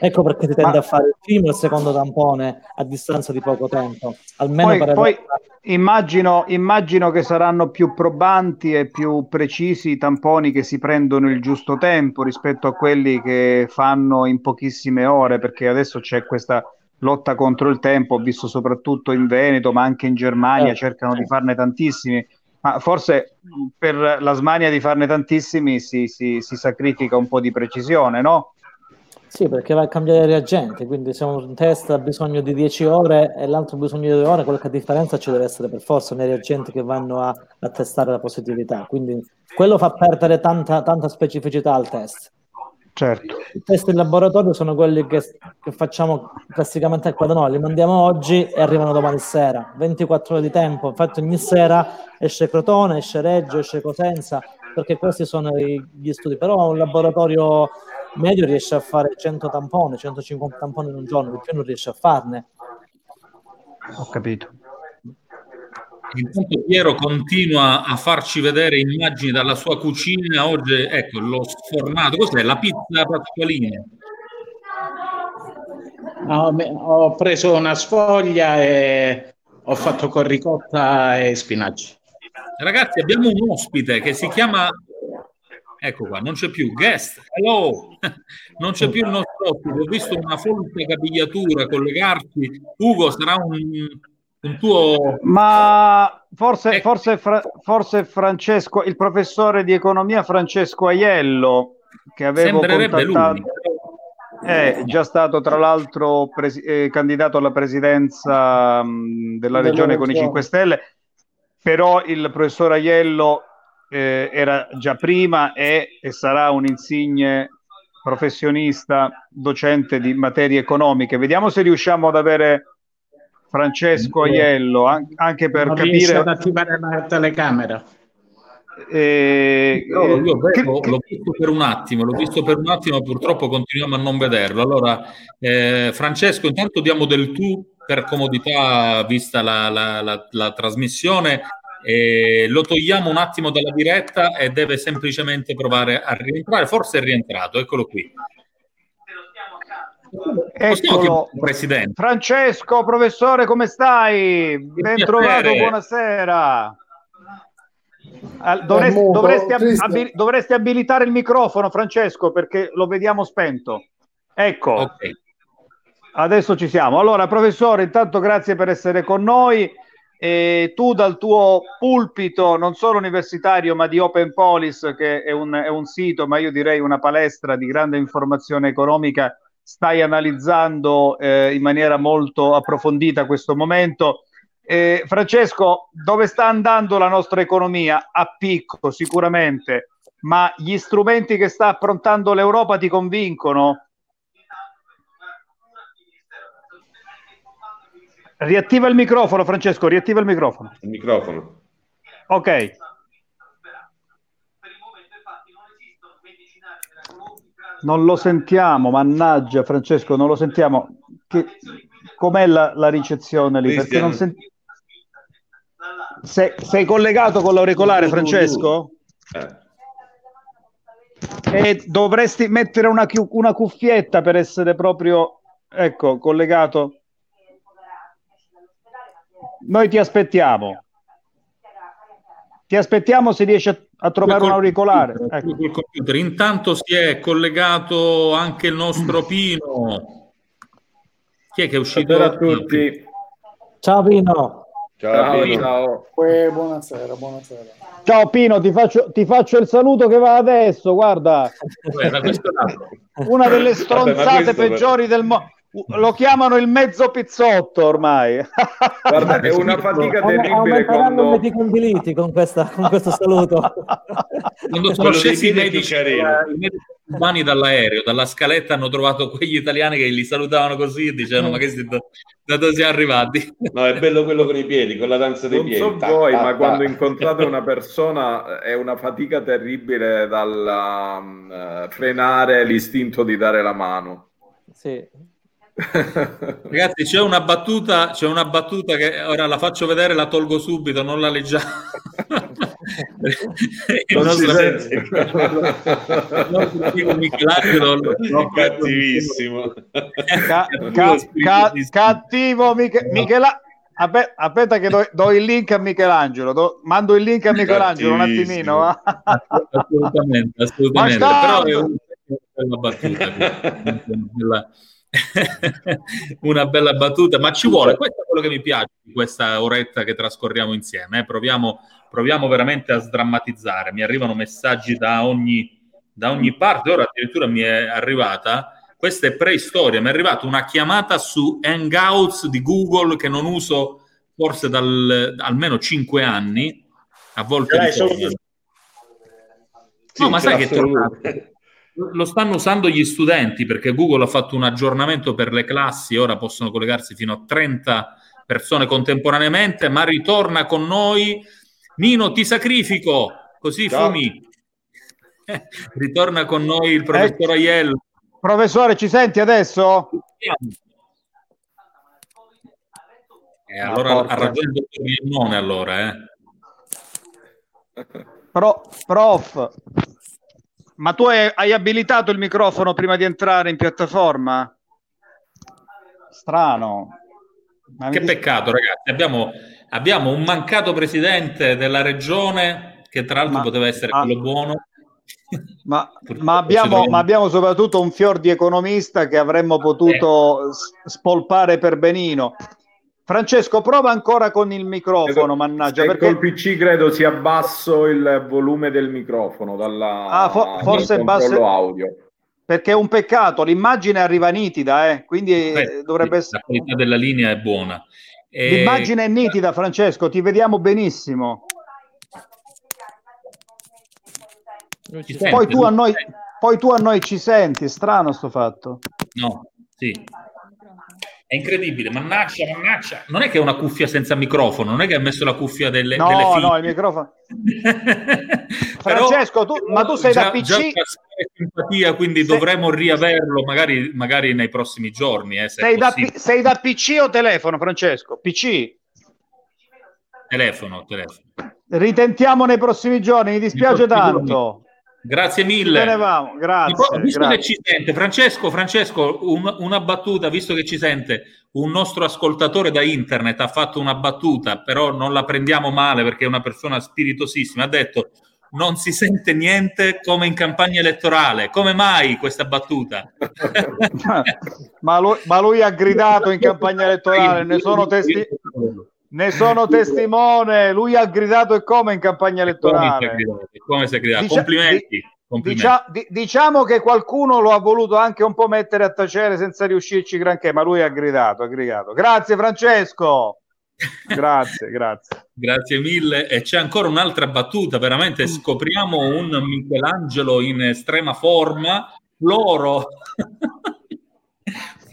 Ecco perché si tende Ma... a fare il primo e il secondo tampone a distanza di poco tempo. Almeno poi, per poi immagino, immagino, che saranno più probanti e più precisi i tamponi che si prendono il giusto tempo rispetto a quelli che fanno in pochissime ore, perché adesso c'è questa lotta contro il tempo. Ho visto soprattutto in Veneto, ma anche in Germania eh, cercano di farne tantissimi. Ma forse per la smania di farne tantissimi si, si, si sacrifica un po' di precisione, no? Sì, perché va a cambiare reagenti, quindi se un test ha bisogno di 10 ore e l'altro ha bisogno di 2 ore, qualche differenza ci deve essere per forza nei reagenti che vanno a, a testare la positività. Quindi quello fa perdere tanta, tanta specificità al test. Certo. I test in laboratorio sono quelli che, che facciamo classicamente al quadro, no, li mandiamo oggi e arrivano domani sera, 24 ore di tempo, infatti ogni sera esce Crotone, esce Reggio, esce Cosenza, perché questi sono gli studi, però un laboratorio medio riesce a fare 100 tamponi, 150 tamponi in un giorno, di più non riesce a farne. Ho capito. Intanto Piero continua a farci vedere immagini dalla sua cucina. Oggi, ecco, l'ho sfornato. Cos'è? La pizza pasqualina. No, ho preso una sfoglia e ho fatto con ricotta e spinaci. Ragazzi, abbiamo un ospite che si chiama Ecco qua, non c'è più guest. Hello, (laughs) non c'è più il nostro ospite. Ho visto una folta capigliatura collegarsi. Ugo, sarà un, un tuo. Ma forse, ecco. forse, fra, forse Francesco, il professore di economia Francesco Aiello, che avevo contattato. È già stato tra l'altro presi- eh, candidato alla presidenza mh, della regione con i 5 Stelle, però il professor Aiello eh, era già prima e, e sarà un insigne professionista docente di materie economiche. Vediamo se riusciamo ad avere Francesco Aiello anche per non capire ad attivare la telecamera. Eh, io, io vedo, che, l'ho visto per un attimo, l'ho visto per un attimo, purtroppo continuiamo a non vederlo. Allora, eh, Francesco, intanto diamo del tu per comodità, vista la, la, la, la trasmissione, eh, lo togliamo un attimo dalla diretta e deve semplicemente provare a rientrare. Forse è rientrato, eccolo qui. Eccolo, Presidente. Francesco, professore, come stai? Ben trovato, buonasera. Dovresti, dovresti, ab- dovresti, abilitare il microfono, Francesco, perché lo vediamo spento. Ecco, okay. adesso ci siamo. Allora, professore, intanto grazie per essere con noi. E tu dal tuo pulpito, non solo universitario, ma di Open Polis, che è un, è un sito, ma io direi una palestra di grande informazione economica, stai analizzando eh, in maniera molto approfondita questo momento. Eh, Francesco, dove sta andando la nostra economia? A picco sicuramente, ma gli strumenti che sta approntando l'Europa ti convincono? Riattiva il microfono, Francesco, riattiva il microfono. Il microfono. Ok. Non lo sentiamo, mannaggia Francesco, non lo sentiamo. Che, com'è la, la ricezione lì? Perché non senti... sei, sei collegato con l'auricolare, Francesco? Eh. E dovresti mettere una, una cuffietta per essere proprio, ecco, collegato. Noi ti aspettiamo. Ti aspettiamo se riesci a, a trovare un auricolare. Ecco. Intanto si è collegato anche il nostro mm. Pino. Chi è che è uscito? Buonasera a tutti. Ciao Pino. Ciao, Pino. Ciao. Eh, buonasera, buonasera. Ciao Pino, ti faccio, ti faccio, il saluto che va adesso, guarda. Una delle stronzate Vabbè, peggiori del mondo lo chiamano il mezzo pizzotto ormai. (laughs) Guarda, è una fatica terribile quando... i con, questa, con questo saluto. (laughs) quando sono scesi i medici, umani dall'aereo, dalla scaletta hanno trovato quegli italiani che li salutavano così e dicevano ma che si, da, da dove siamo arrivati? No, è bello quello con i piedi, con la danza dei non piedi. Non so voi, ta, ma ta. quando incontrate una persona è una fatica terribile dal um, frenare l'istinto di dare la mano. Sì. (laughs) Ragazzi, c'è una battuta, c'è una battuta che ora la faccio vedere, la tolgo subito, non la leggiamo. (laughs) non si sente. cattivissimo. Ca- (laughs) ca- ca- cattivo Mich- Michela- Aspetta che do, do, il link a Michelangelo, do, mando il link a Michelangelo un attimino. assolutamente, assolutamente. Però è una battuta. (laughs) una bella battuta, ma ci vuole, questo è quello che mi piace di questa oretta che trascorriamo insieme, eh. proviamo, proviamo, veramente a sdrammatizzare, mi arrivano messaggi da ogni, da ogni parte, ora addirittura mi è arrivata, questa è preistoria, mi è arrivata una chiamata su Hangouts di Google che non uso forse dal almeno 5 anni, a volte... Eh, sono... No, ma sai che è tornato? Lo stanno usando gli studenti perché Google ha fatto un aggiornamento per le classi, ora possono collegarsi fino a 30 persone contemporaneamente, ma ritorna con noi. Nino, ti sacrifico, così Ciao. fumi. (laughs) ritorna con noi il professor eh, Aiello. Professore, ci senti adesso? Eh, allora ha ragione il Limonone allora, eh. Pro, prof, ma tu hai, hai, abilitato il microfono prima di entrare in piattaforma? Strano. Ma che peccato, ragazzi. Abbiamo, abbiamo, un mancato presidente della regione che tra l'altro ma, poteva essere ah, quello buono. (laughs) Ma, (laughs) ma, abbiamo, ma, abbiamo, soprattutto un fior di economista che avremmo potuto eh. spolpare per benino. Francesco, prova ancora con il microfono, mannaggia. Perché col PC credo sia basso il volume del microfono dalla ah, fo- forse basso audio. Perché è un peccato, l'immagine arriva nitida, eh? quindi Beh, dovrebbe essere... La qualità della linea è buona. E... L'immagine è nitida, Francesco, ti vediamo benissimo. Poi tu, noi, poi tu, a noi, ci senti, strano sto fatto. No, sì. È incredibile, mannaggia, mannaggia. Non è che è una cuffia senza microfono, non è che ha messo la cuffia delle, no, delle No, il microfono. (laughs) Francesco, tu, ma tu sei già, da PC. Già simpatia, quindi Se... dovremo riaverlo magari, magari, nei prossimi giorni. Eh, sei, da, sei, da, PC o telefono, Francesco? PC? Telefono, telefono. ritentiamo nei prossimi giorni, mi dispiace tanto. Grazie mille. Ce ne vamo, grazie. Visto grazie. che ci sente, Francesco, Francesco un, una battuta, visto che ci sente, un nostro ascoltatore da internet ha fatto una battuta, però non la prendiamo male perché è una persona spiritosissima, ha detto non si sente niente come in campagna elettorale. Come mai questa battuta? (laughs) ma, lui, ma, lui, ha gridato in campagna elettorale, ne sono, testi- (laughs) ne sono (laughs) testimone, lui ha gridato e come in campagna elettorale. Come si è gridato? Dicia- Complimenti. Di- Dicia- di- diciamo che qualcuno lo ha voluto anche un po' mettere a tacere senza riuscirci granché, ma lui ha gridato, ha gridato. Grazie Francesco. (laughs) Grazie, grazie. Grazie mille. E c'è ancora un'altra battuta, veramente scopriamo un Michelangelo in estrema forma. Floro. (laughs)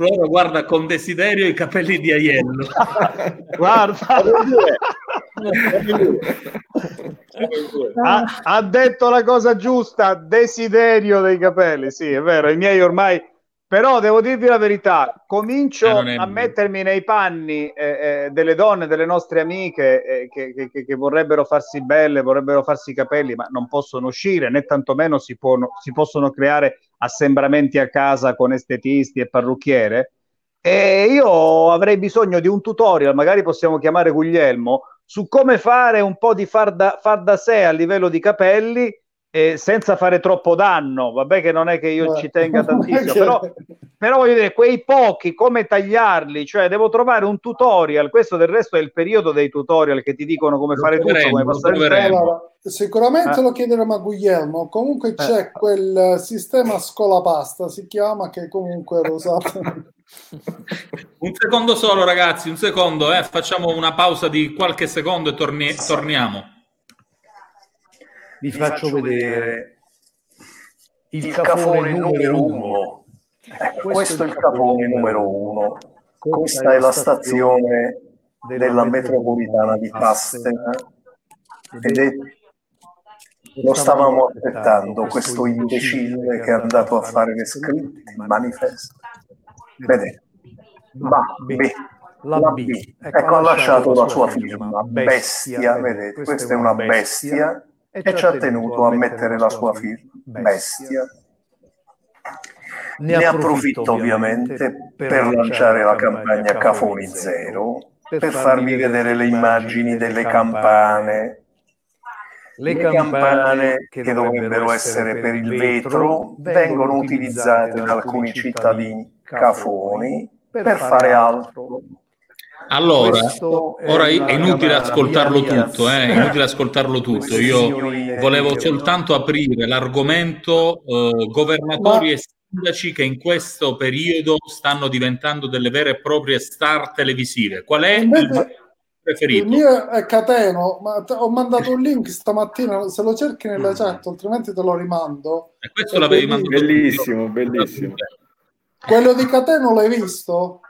Floro guarda con desiderio i capelli di Aiello. (laughs) guarda. ha, ha, detto la cosa giusta, desiderio dei capelli, sì, è vero, i miei ormai però devo dirvi la verità, comincio eh, a mettermi nei panni eh, eh, delle donne, delle nostre amiche eh, che, che, che, vorrebbero farsi belle, vorrebbero farsi i capelli, ma non possono uscire, né tantomeno si, può, si possono creare assembramenti a casa con estetisti e parrucchiere. E io avrei bisogno di un tutorial, magari possiamo chiamare Guglielmo, su come fare un po' di far da, far da sé a livello di capelli eh, senza fare troppo danno, vabbè che non è che io ci tenga (laughs) tantissimo, però, però, voglio dire, quei pochi, come tagliarli, cioè devo trovare un tutorial, questo del resto è il periodo dei tutorial che ti dicono come lo fare tutto, come passare il tempo. Allora, sicuramente eh. lo chiederemo a Guglielmo, comunque eh. c'è eh. quel sistema scolapasta, si chiama, che comunque era usato. (laughs) un secondo solo ragazzi, un secondo, eh, facciamo una pausa di qualche secondo e torni- torniamo vi faccio vedere il, il cafone, numero uno. Ecco, questo è il cafone numero uno. Questa è la stazione della metropolitana di Pastena. Ed è lo stavamo aspettando questo imbecille che è andato a fare le scritte, il manifesto. Vedete, ma B, la B, ecco, ecco ha lasciato la sua firma, bestia, vedete, questa è una bestia e, e ci ha tenuto a mettere la sua firma. Bestia. Ne, ne approfitto ovviamente per lanciare la campagna Cafoni Zero, per farvi vedere le immagini delle campane. Le campane che dovrebbero essere per il vetro vengono utilizzate da alcuni cittadini cafoni per fare altro allora, ora è inutile ascoltarlo tutto, eh? è inutile ascoltarlo tutto. Io volevo soltanto aprire l'argomento eh, governatori e sindaci che in questo periodo stanno diventando delle vere e proprie star televisive. Qual è il preferito? Il mio è Cateno, ma ho mandato un link stamattina, se lo cerchi nella chat, altrimenti te lo rimando. E questo l'avevi mandato. Bellissimo, bellissimo. Quello di Cateno l'hai visto?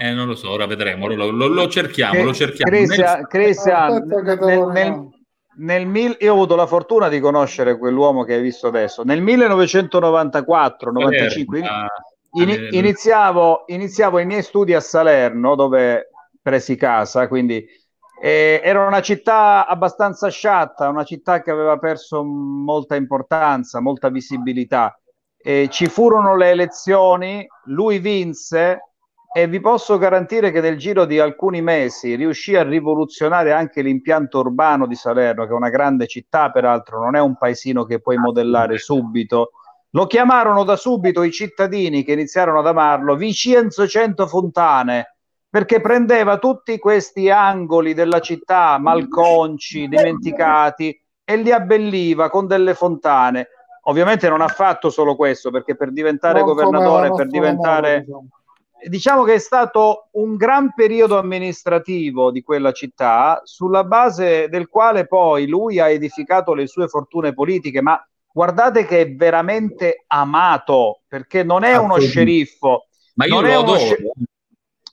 Eh, non lo so, ora vedremo, lo, lo, lo cerchiamo, lo cerchiamo. Cristian, Cristian nel, nel, nel mil, io ho avuto la fortuna di conoscere quell'uomo che hai visto adesso. Nel 1994-95 in, iniziavo, iniziavo i miei studi a Salerno, dove presi casa, quindi eh, era una città abbastanza sciatta, una città che aveva perso molta importanza, molta visibilità. Eh, ci furono le elezioni, lui vinse, e vi posso garantire che nel giro di alcuni mesi riuscì a rivoluzionare anche l'impianto urbano di Salerno, che è una grande città, peraltro non è un paesino che puoi modellare subito. Lo chiamarono da subito i cittadini che iniziarono ad amarlo Vicenzo Cento Fontane, perché prendeva tutti questi angoli della città malconci, dimenticati, e li abbelliva con delle fontane. Ovviamente non ha fatto solo questo, perché per diventare non governatore, per diventare... Diciamo diciamo che è stato un gran periodo amministrativo di quella città, sulla base del quale poi lui ha edificato le sue fortune politiche, ma guardate che è veramente amato, perché non è uno sceriffo, ma io non lo è adoro. uno, sce-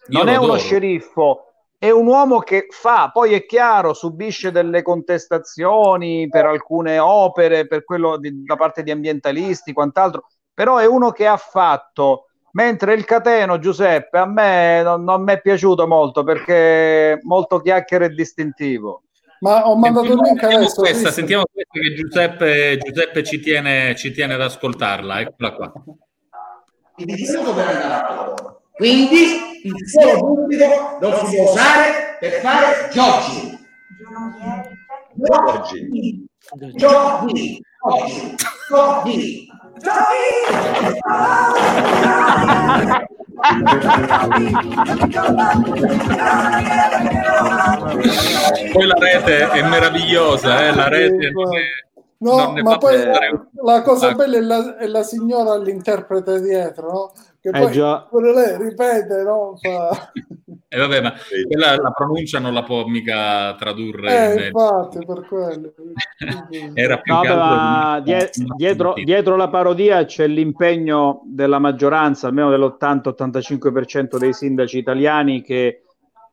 non è uno sceriffo, è un uomo che fa, poi è chiaro, subisce delle contestazioni per alcune opere, per quello di, da parte di ambientalisti, quant'altro, però è uno che ha fatto Mentre il cateno, Giuseppe, a me non, non mi è piaciuto molto perché molto chiacchiere e distintivo. Ma ho mandato il link sentiamo adesso. questa, sentiamo questa che Giuseppe, Giuseppe ci, tiene, ci tiene ad ascoltarla. Eccola qua. Quindi il suolo pubblico non si può usare per fare jogging. Jogging. Jogging. Jogging. Jogging. Poi la rete è meravigliosa, eh? la rete non è, No, non ma poi pensare. la cosa Ah. bella è la, è la signora all'interprete dietro, no? Che Eh poi già. pure lei ripete, no? Fa... (laughs) E vabbè, ma quella, la pronuncia non la può mica tradurre. Eh, in- infatti, per quello. (laughs) Era più No, ma di- die- dietro, dietro la parodia c'è l'impegno della maggioranza, almeno dell'80-85% dei sindaci italiani che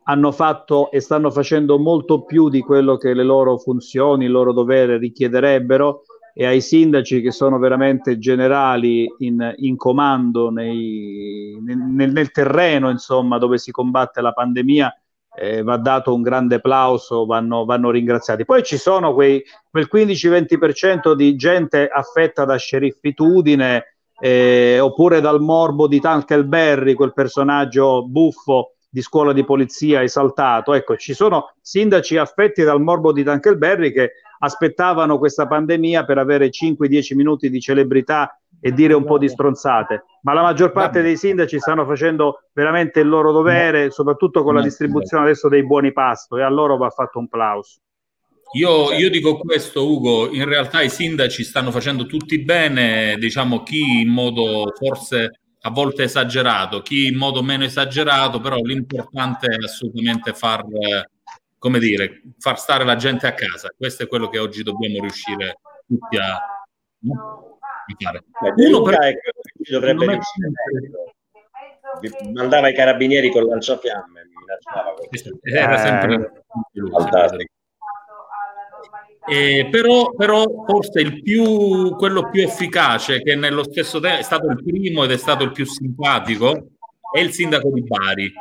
hanno fatto e stanno facendo molto più di quello che le loro funzioni, il loro dovere richiederebbero e ai sindaci che sono veramente generali in, in comando nei- nel, nel terreno, insomma, dove si combatte la pandemia, eh, va dato un grande applauso, vanno, vanno ringraziati. Poi ci sono quei, quel 15-20% di gente affetta da sceriffitudine eh, oppure dal morbo di Tankleberry, quel personaggio buffo di scuola di polizia esaltato. Ecco, ci sono sindaci affetti dal morbo di Tankleberry che aspettavano questa pandemia per avere 5-10 minuti di celebrità e dire un po' di stronzate, ma la maggior parte dei sindaci stanno facendo veramente il loro dovere, soprattutto con la distribuzione adesso dei buoni pasto e a loro va fatto un plauso. Io, io dico questo, Ugo, in realtà i sindaci stanno facendo tutti bene, diciamo chi in modo forse a volte esagerato, chi in modo meno esagerato, però l'importante è assolutamente far, come dire, far stare la gente a casa. Questo è quello che oggi dobbiamo riuscire tutti a, a fare. De Uno per- è che ci dovrebbe riuscire meglio. Mandava i carabinieri con lanciafiamme, mi minacciava questo. Era sempre Eh, fantastico. Eh, però, però forse il più, quello più efficace, che nello stesso tempo è stato il primo ed è stato il più simpatico, è il sindaco di Bari,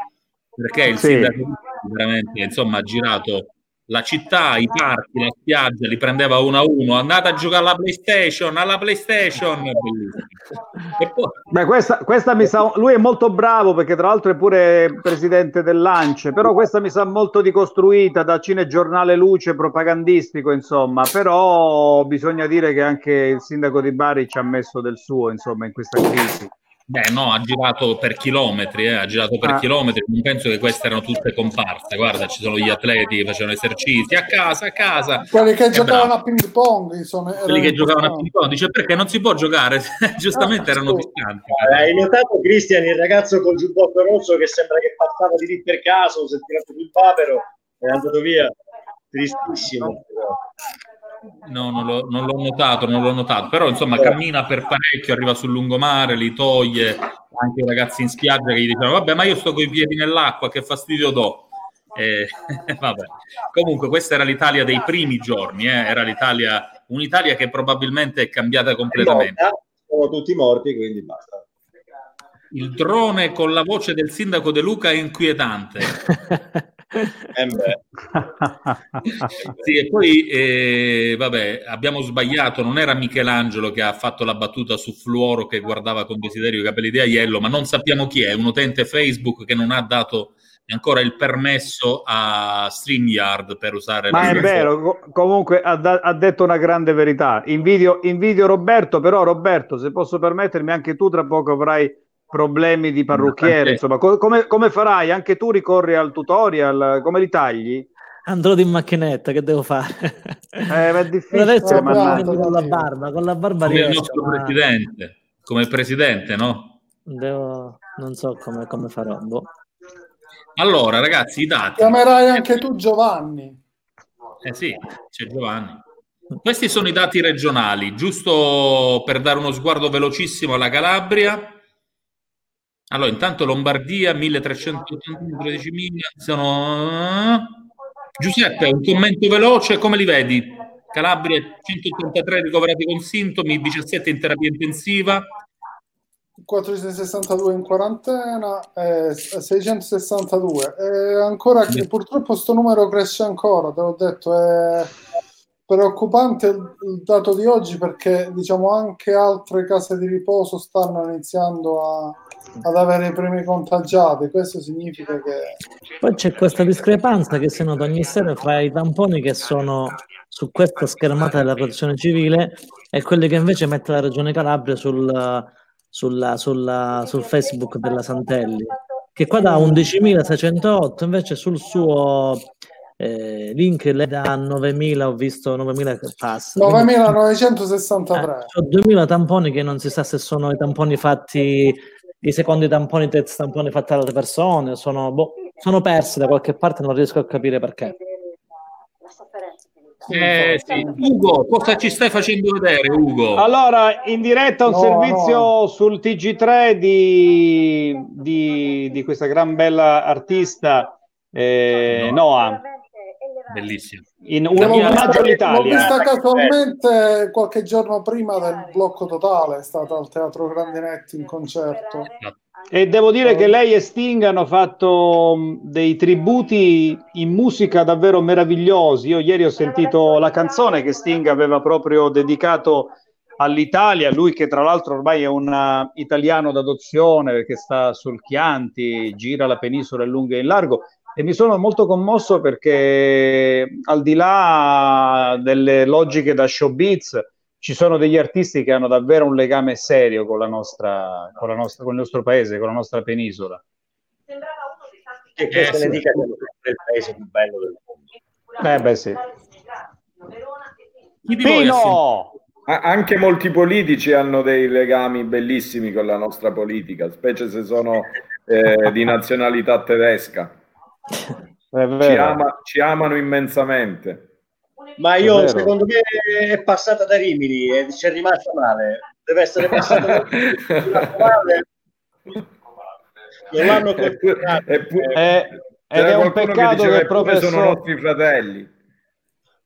perché il Sì. sindaco di Bari veramente insomma, ha girato la città, i parchi, la spiaggia, li prendeva uno a uno, andate a giocare alla PlayStation, alla PlayStation, poi, Beh, questa, questa mi sa, lui è molto bravo perché tra l'altro è pure presidente dell'ANCE, però questa mi sa molto dicostruita da cinegiornale luce propagandistico, insomma, però bisogna dire che anche il sindaco di Bari ci ha messo del suo, insomma, in questa crisi. Beh, no, ha girato per chilometri, eh, ha girato per Ah. chilometri. Non penso che queste erano tutte comparse. Guarda, ci sono gli atleti che facevano esercizi a casa, a casa. Quelli che Eh, giocavano bravo. a ping pong, sono, Quelli che giocavano a ping pong, dice perché non si può giocare? (laughs) Giustamente Ah, erano distanti. Hai notato, Cristian, il ragazzo col giubbotto rosso che sembra che passava di lì per caso, si è tirato sul papero, è andato via. Tristissimo. No, non l'ho, non l'ho notato, non l'ho notato. Però insomma Eh. cammina per parecchio, arriva sul lungomare, li toglie. Anche i ragazzi in spiaggia che gli dicono vabbè ma io sto con i piedi nell'acqua, che fastidio do. Eh, (laughs) vabbè. Comunque questa era l'Italia dei primi giorni, eh, era l'Italia, un'Italia che probabilmente è cambiata completamente. Sono tutti morti, quindi basta. Il drone con la voce del sindaco De Luca è inquietante. (laughs) Eh. Sì, e poi eh, vabbè, abbiamo sbagliato, non era Michelangelo che ha fatto la battuta su Fluoro che guardava con desiderio i capelli di Aiello, ma non sappiamo chi è, un utente Facebook che non ha dato ancora il permesso a StreamYard per usare Ma è vero, co- comunque ha, da- ha detto una grande verità. Invidio, invidio Roberto, però Roberto, se posso permettermi, anche tu tra poco avrai problemi di parrucchiere, Anche- insomma, co- come, come farai? Anche tu ricorri al tutorial, come li tagli? Andrò in macchinetta, che devo fare? Eh, ma è difficile, adesso mannaggia. con la barba, con la barba come il riesco, nostro ma presidente, come presidente, no? devo... non so come, come farò. boh. Allora, ragazzi, i dati. Chiamerai anche tu Giovanni. Eh sì, c'è Giovanni. Questi sono i dati regionali, giusto per dare uno sguardo velocissimo alla Calabria. Allora, intanto Lombardia 1381, 13.000, sono... Giuseppe, un commento veloce, come li vedi? Calabria 183 ricoverati con sintomi, 17 in terapia intensiva. 462 in quarantena, eh, 662. E ancora che purtroppo questo numero cresce ancora, te l'ho detto, è preoccupante il dato di oggi perché diciamo anche altre case di riposo stanno iniziando a, ad avere i primi contagiati. Questo significa che. Poi c'è questa discrepanza che si nota ogni sera fra i tamponi che sono su questa schermata della protezione civile e quelli che invece mette la Regione Calabria sul, sulla, sulla, sul Facebook della Santelli, che qua da 11.608, invece sul suo eh, link le da 9.000, ho visto 9.000 che passa. 9.963. Eh, ho 2.000 tamponi che non si sa se sono i tamponi fatti, i secondi tamponi, i test tamponi fatti da altre persone, sono, boh, sono persi da qualche parte, non riesco a capire perché. Eh, sì. Ugo, cosa ci stai facendo vedere, Ugo? Allora, in diretta un no, servizio no. sul TG3 di, di, di, questa gran bella artista eh, no. Noah. Bellissimo. In un omaggio all'Italia. L'ho vista casualmente qualche giorno prima del blocco totale, è stata al Teatro Grandinetti in concerto. E devo dire che lei e Sting hanno fatto dei tributi in musica davvero meravigliosi. Io ieri ho sentito la canzone che Sting aveva proprio dedicato all'Italia, lui che tra l'altro ormai è un italiano d'adozione perché sta sul Chianti, gira la penisola in lungo e in largo e mi sono molto commosso perché al di là delle logiche da showbiz ci sono degli artisti che hanno davvero un legame serio con, la nostra, con, la nostra, con il nostro paese, con la nostra penisola. E questo eh, ne dica che è il paese più bello del mondo. Eh beh sì. Pino! Anche molti politici hanno dei legami bellissimi con la nostra politica, specie se sono eh, di nazionalità tedesca. Ci, ama, ci amano immensamente. Ma io, secondo me, è passata da Rimini e ci è rimasta male. Deve essere passata da male. Non l'hanno coltivato. Ed è un peccato che, che il professore... sono nostri fratelli.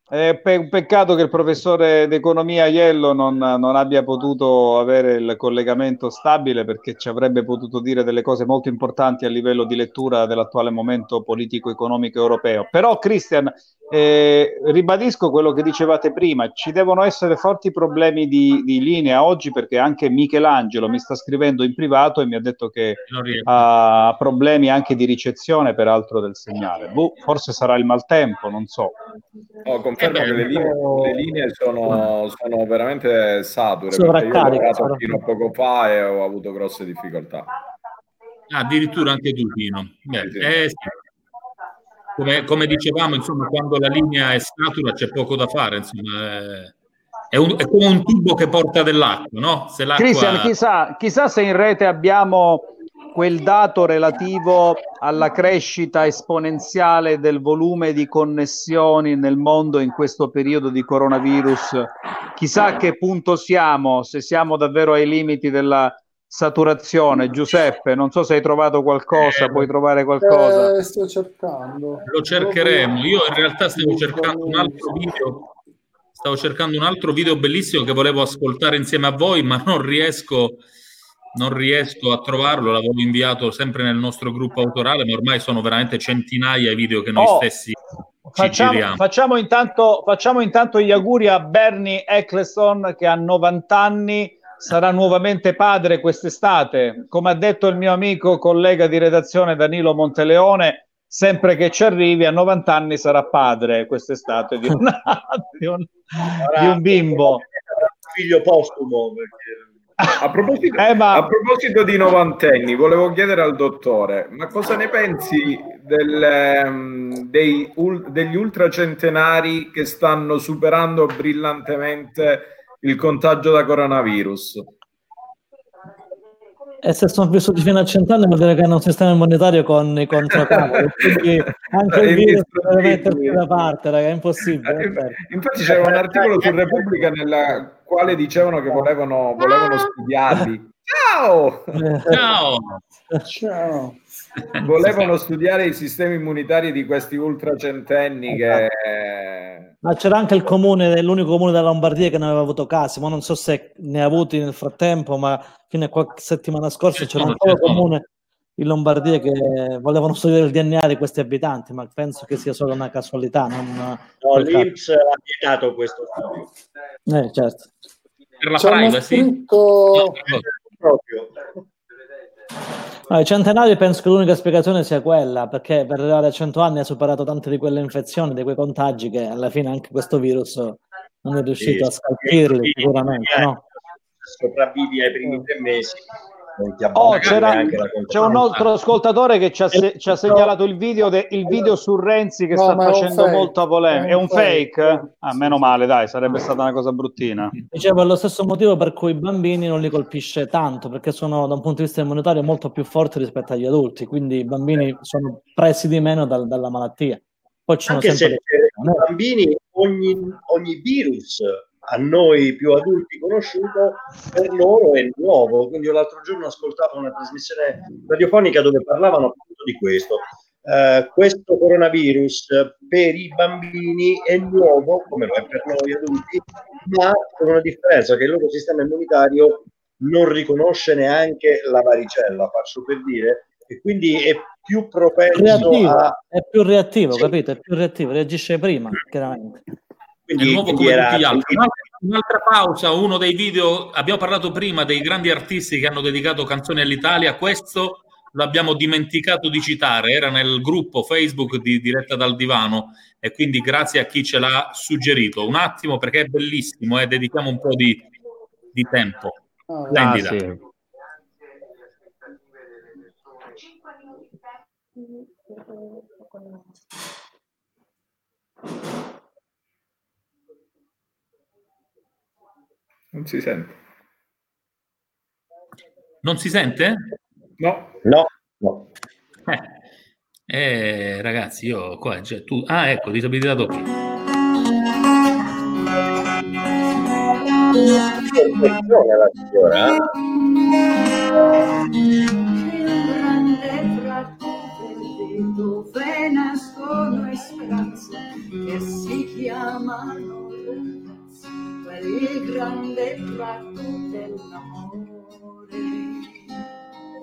È un peccato che il professore d'economia Iello non, non, abbia potuto avere il collegamento stabile perché ci avrebbe potuto dire delle cose molto importanti a livello di lettura dell'attuale momento politico-economico europeo. Però, Christian, eh, ribadisco quello che dicevate prima, ci devono essere forti problemi di, di, linea oggi perché anche Michelangelo mi sta scrivendo in privato e mi ha detto che ha problemi anche di ricezione, peraltro, del segnale. Boh, forse sarà il maltempo, non so. No, confermo che le linee, le linee sono, sono, veramente sature. Io ho lavorato fino a poco fa e ho avuto grosse difficoltà. Ah, addirittura anche tu, Pino. Beh, sì. Eh, sì. Come, come, dicevamo, insomma, quando la linea è satura c'è poco da fare. Insomma, è, un, è come un tubo che porta dell'acqua, no? Se l'acqua... Cristian, chissà, chissà se in rete abbiamo quel dato relativo alla crescita esponenziale del volume di connessioni nel mondo in questo periodo di coronavirus. Chissà a che punto siamo, se siamo davvero ai limiti della saturazione. Giuseppe, non so se hai trovato qualcosa, eh, puoi trovare qualcosa. Eh, sto cercando. Lo cercheremo. Io in realtà stavo cercando un altro video. Stavo cercando un altro video bellissimo che volevo ascoltare insieme a voi, ma non riesco non riesco a trovarlo, l'avevo inviato sempre nel nostro gruppo autorale, ma ormai sono veramente centinaia i video che noi oh, stessi facciamo, facciamo, intanto, facciamo intanto gli auguri a Bernie Eccleston che ha 90 anni, sarà nuovamente padre quest'estate. Come ha detto il mio amico collega di redazione Danilo Monteleone, sempre che ci arrivi a 90 anni sarà padre quest'estate di, una, (laughs) (laughs) di, un, di un bimbo. (laughs) Figlio postumo perché a proposito, (laughs) eh, ma... a proposito, di novantenni, volevo chiedere al dottore, ma cosa ne pensi del, um, dei, ul, degli ultracentenari che stanno superando brillantemente il contagio da coronavirus? E se sono vissuti fino a cent'anni vuol dire che hanno un sistema immunitario con i contracambi, (laughs) quindi anche il virus deve mettersi da parte, raga, è impossibile. Eh, infatti c'era un articolo su Repubblica nella quale dicevano che volevano, volevano studiarli. Ciao! Ciao! Ciao! Volevano studiare i sistemi immunitari di questi ultracentenni che... Ma c'era anche il comune, l'unico comune della Lombardia che ne aveva avuto casi, ma non so se ne ha avuti nel frattempo, ma fino a qualche settimana scorsa c'era un solo comune in Lombardia che volevano studiare il DNA di questi abitanti, ma penso che sia solo una casualità. Non no, l'Inps ha vietato questo studio. Eh, certo. Per la privacy? Scritto... Proprio. No, i centenari penso che l'unica spiegazione sia quella, perché per arrivare a 100 anni ha superato tante di quelle infezioni, di quei contagi, che alla fine anche questo virus non è riuscito sì, a scalfirli, sicuramente. No? Sopravvivi ai primi tre mesi Oh, c'era, c'è un altro ascoltatore che ci ha, se, ci ha segnalato il video, de, il video, su Renzi che no, sta facendo molta polemica. È un, fake? fake? Ah, meno male, dai, sarebbe stata una cosa bruttina. Dicevo, è lo stesso motivo per cui i bambini non li colpisce tanto, perché sono da un punto di vista immunitario molto più forti rispetto agli adulti, quindi i bambini sono pressi di meno dal, dalla malattia. Poi Anche se i bambini ogni, ogni virus a noi più adulti conosciuto, per loro è nuovo. Quindi l'altro giorno ascoltavo una trasmissione radiofonica dove parlavano appunto di questo. Uh, questo coronavirus per i bambini è nuovo, come lo è per noi adulti, ma con una differenza che il loro sistema immunitario non riconosce neanche la varicella, faccio per dire, e quindi è più propenso reattivo, a... È più reattivo, sì. capito? È più reattivo, reagisce prima, chiaramente. Quindi, è nuovo come era... tutti gli altri. Un'altra pausa, uno dei video, abbiamo parlato prima dei grandi artisti che hanno dedicato canzoni all'Italia, questo l'abbiamo dimenticato di citare, era nel gruppo Facebook di Diretta dal Divano e quindi grazie a chi ce l'ha suggerito. Un attimo perché è bellissimo, eh, dedichiamo un po' di, di tempo. Splendida. Ah, sì. Non si sente. Non si sente? No. No. no. Eh, eh, ragazzi, io qua, cioè, tu... Ah, ecco, disabilità doppia. la signora. dove nascono speranze che si chiamano il grande tratto dell'amore.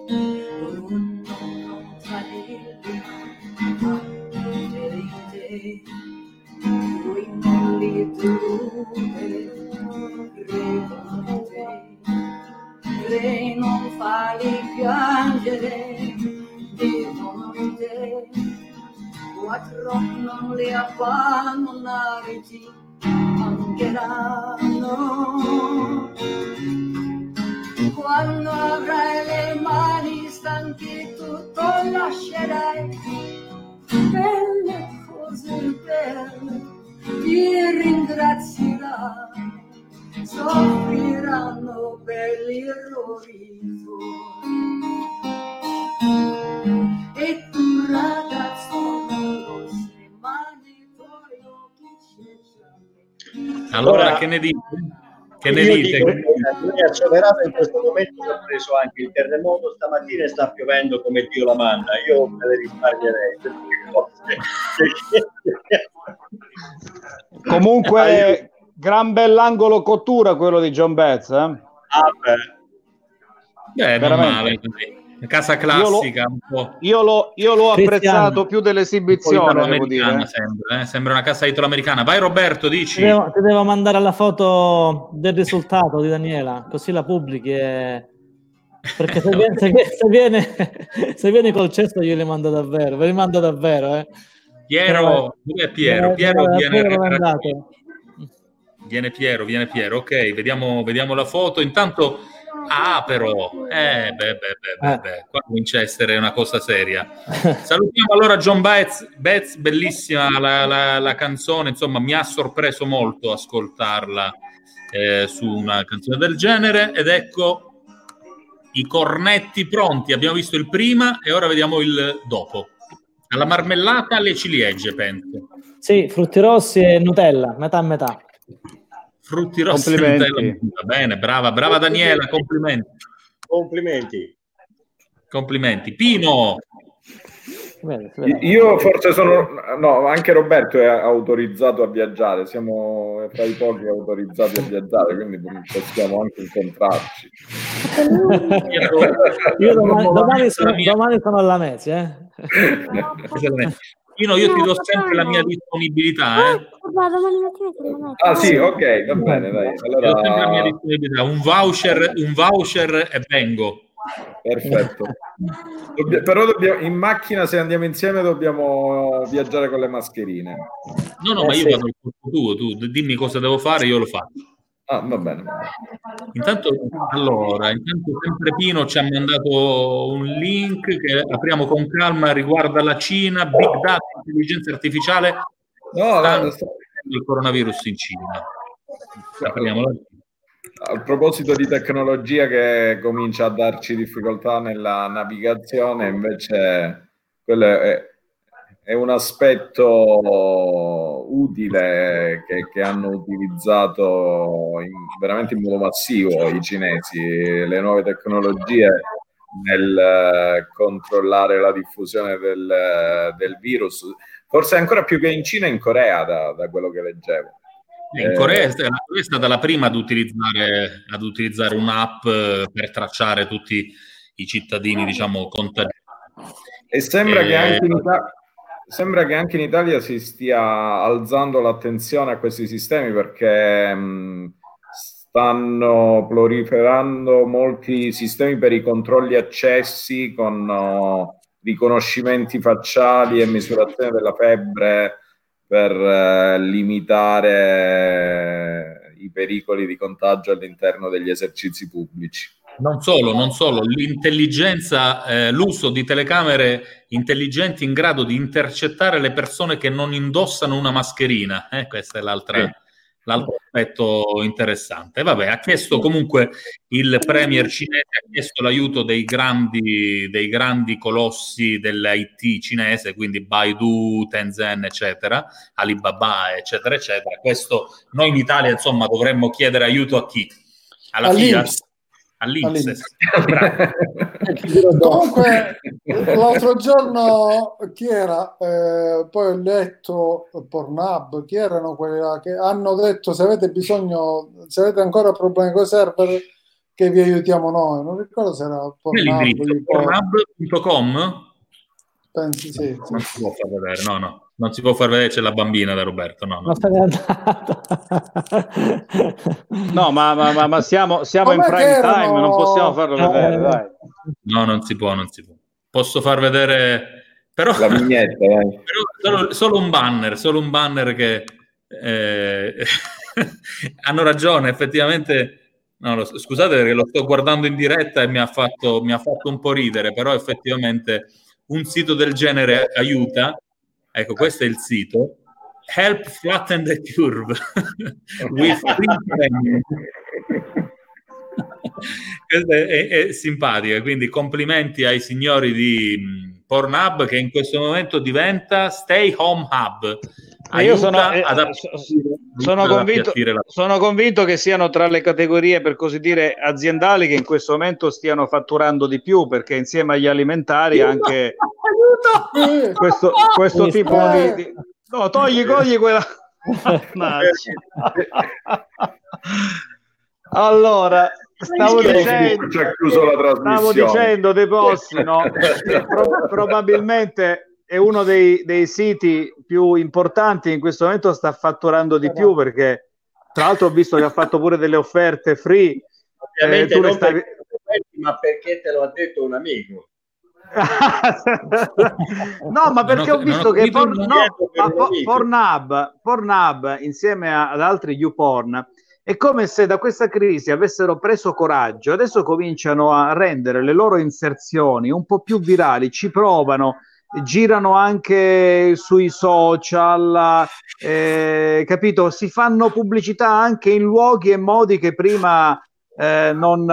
Un non tradire ferite, lui non li dure, credo te. Lei non fa li piangere, dicono te, quattro non li abbandonare mancheranno. Quando avrai le mani stanche tutto lascerai, belle cose belle ti ringrazierai, soffriranno per gli errori tuoi. E tu ragazzo allora, che ne dite? Che ne dite? Dico, noi a Ciaverata in questo momento ha preso anche il terremoto stamattina e sta piovendo come Dio la manda. Io me le risparmierei. (laughs) Comunque, gran bell'angolo cottura quello di John Betts. Eh? Ah, beh. Beh, non male. Casa classica. Io, lo, io, lo, io l'ho apprezzato più dell'esibizione, devo dire. Sembra, eh? sembra, una casa italo-americana. Vai Roberto, dici. Ti devo, ti devo, mandare la foto del risultato di Daniela, così la pubblichi e... Perché se viene, se, se, viene, se viene col cesto io li mando davvero, ve li mando davvero. Eh. Piero, dove è Piero? Piero, Piero viene, viene, viene Piero, viene Piero. Ok, vediamo, vediamo la foto. Intanto Ah, però, eh, beh, beh, beh, beh, qua comincia a essere una cosa seria. (laughs) Salutiamo allora John Betts, Betts bellissima la, la, la, canzone, insomma, mi ha sorpreso molto ascoltarla eh, su una canzone del genere. Ed ecco i cornetti pronti. Abbiamo visto il prima e ora vediamo il dopo. Alla marmellata alle ciliegie, penso. Sì, frutti rossi e Nutella, metà a metà. Frutti rossi Nutella. Bene, brava, brava Daniela, complimenti. Complimenti. Complimenti. Pino. Io forse sono, no, anche Roberto è autorizzato a viaggiare, siamo tra i pochi autorizzati a viaggiare, quindi possiamo anche incontrarci. Io domani, domani, sono, domani sono alla Mezzi, eh? Pino, io ti do sempre la mia disponibilità. Eh? Ah sì, ok, va bene, dai. Allora... Mia disponibilità. Un voucher, un voucher e vengo. Perfetto. Dobbia, però dobbiamo, in macchina, se andiamo insieme, dobbiamo viaggiare con le mascherine. No, no, eh, ma io sì. vado al tuo, tu dimmi cosa devo fare, io lo faccio. Ah, va bene. Intanto, allora, intanto sempre Pino ci ha mandato un link che apriamo con calma, riguarda la Cina, Big Data, intelligenza artificiale, no, no, il coronavirus in Cina. Apriamo la a proposito di tecnologia che comincia a darci difficoltà nella navigazione, invece quello è, è un aspetto utile che, che hanno utilizzato in, veramente in modo massivo i cinesi, le nuove tecnologie nel controllare la diffusione del, del virus, forse ancora più che in Cina, in Corea, da, da quello che leggevo. In Corea è stata la prima ad utilizzare, ad utilizzare un'app eh, per tracciare tutti i cittadini, diciamo, contagiati. E sembra, e... Che anche in Italia, sembra che anche in Italia si stia alzando l'attenzione a questi sistemi perché mh, stanno proliferando molti sistemi per i controlli accessi con uh, riconoscimenti facciali e misurazione della febbre per eh, limitare i pericoli di contagio all'interno degli esercizi pubblici. Non solo, non solo, l'intelligenza, eh, l'uso di telecamere intelligenti in grado di intercettare le persone che non indossano una mascherina, eh, questa è l'altra, l'altro aspetto interessante. Vabbè, ha chiesto comunque il premier cinese, ha chiesto l'aiuto dei grandi, dei grandi colossi dell'IT cinese, quindi Baidu, Tencent, eccetera, Alibaba, eccetera, eccetera. Questo noi in Italia, insomma, dovremmo chiedere aiuto a chi? Alla Fiat? all'Inps. (laughs) (laughs) Comunque, l'altro giorno chi era? Eh, poi ho letto Pornhub, chi erano quelli là che hanno detto se avete bisogno, se avete ancora problemi con i server, che vi aiutiamo noi. Non ricordo se era Pornhub. Pornhub.com? Pensi sì. Non si può far vedere, no, no. Non si può far vedere, c'è la bambina da Roberto. No, no. (laughs) no ma, ma, ma, ma, siamo, siamo in prime time, non possiamo farlo vedere. Dai. No, non si può, non si può. Posso far vedere, però, la vignetta, eh. (laughs) però solo, solo, un banner, solo un banner che eh, (laughs) hanno ragione, effettivamente. No, lo, scusate perché lo sto guardando in diretta e mi ha, fatto, mi ha fatto un po' ridere, però effettivamente un sito del genere aiuta. Ecco, questo è il sito. Help flatten the curve. (laughs) With Questa è, è, simpatica, quindi complimenti ai signori di Pornhub che in questo momento diventa Stay Home Hub. Io sono, eh, sono, convinto, sono, convinto, che siano tra le categorie, per così dire, aziendali che in questo momento stiano fatturando di più, perché insieme agli alimentari anche (laughs) aiuto, questo, questo tipo di, di, No, togli, togli quella... (laughs) allora, stavo dicendo, stavo dicendo De Bossi, no? (laughs) Pro- probabilmente è uno dei, dei, siti più importanti in questo momento sta fatturando di più perché tra l'altro ho visto che ha fatto pure delle offerte free. Ovviamente eh, non stavi... perché, ma perché te lo ha detto un amico no ma perché ho visto che por, no, Pornhub, Pornhub insieme ad altri YouPorn è come se da questa crisi avessero preso coraggio adesso cominciano a rendere le loro inserzioni un po' più virali ci provano girano anche sui social, eh, capito? Si fanno pubblicità anche in luoghi e modi che prima eh, non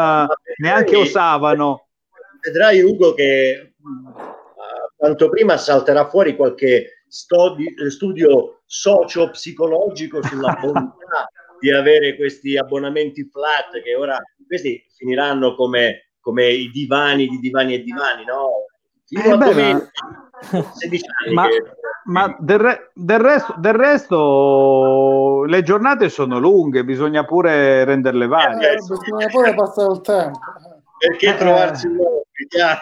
neanche osavano. Vedrai Ugo che quanto prima salterà fuori qualche studi- studio socio-psicologico sulla (laughs) bontà di avere questi abbonamenti flat che ora questi finiranno come, come i divani di divani e divani, no? fino Eh, a beh, domenica, 16 anni Ma, che- ma del, re- del resto, del resto le giornate sono lunghe, bisogna pure renderle varie. Eh, bisogna pure passare il tempo. perché Eh. trovarsi un uomo, chiaro?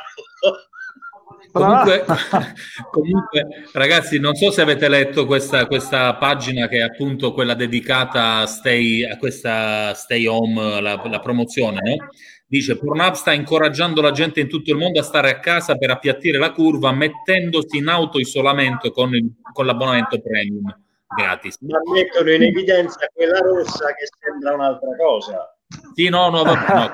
Comunque, (laughs) comunque, ragazzi, non so se avete letto questa, questa pagina che è appunto quella dedicata a Stay, a questa Stay Home, la, la promozione, no? Dice Pornhub sta incoraggiando la gente in tutto il mondo a stare a casa per appiattire la curva, mettendosi in autoisolamento con, il- con l'abbonamento premium gratis. ma mettono in evidenza quella rossa che sembra un'altra cosa. Sì, no, no, vabbè,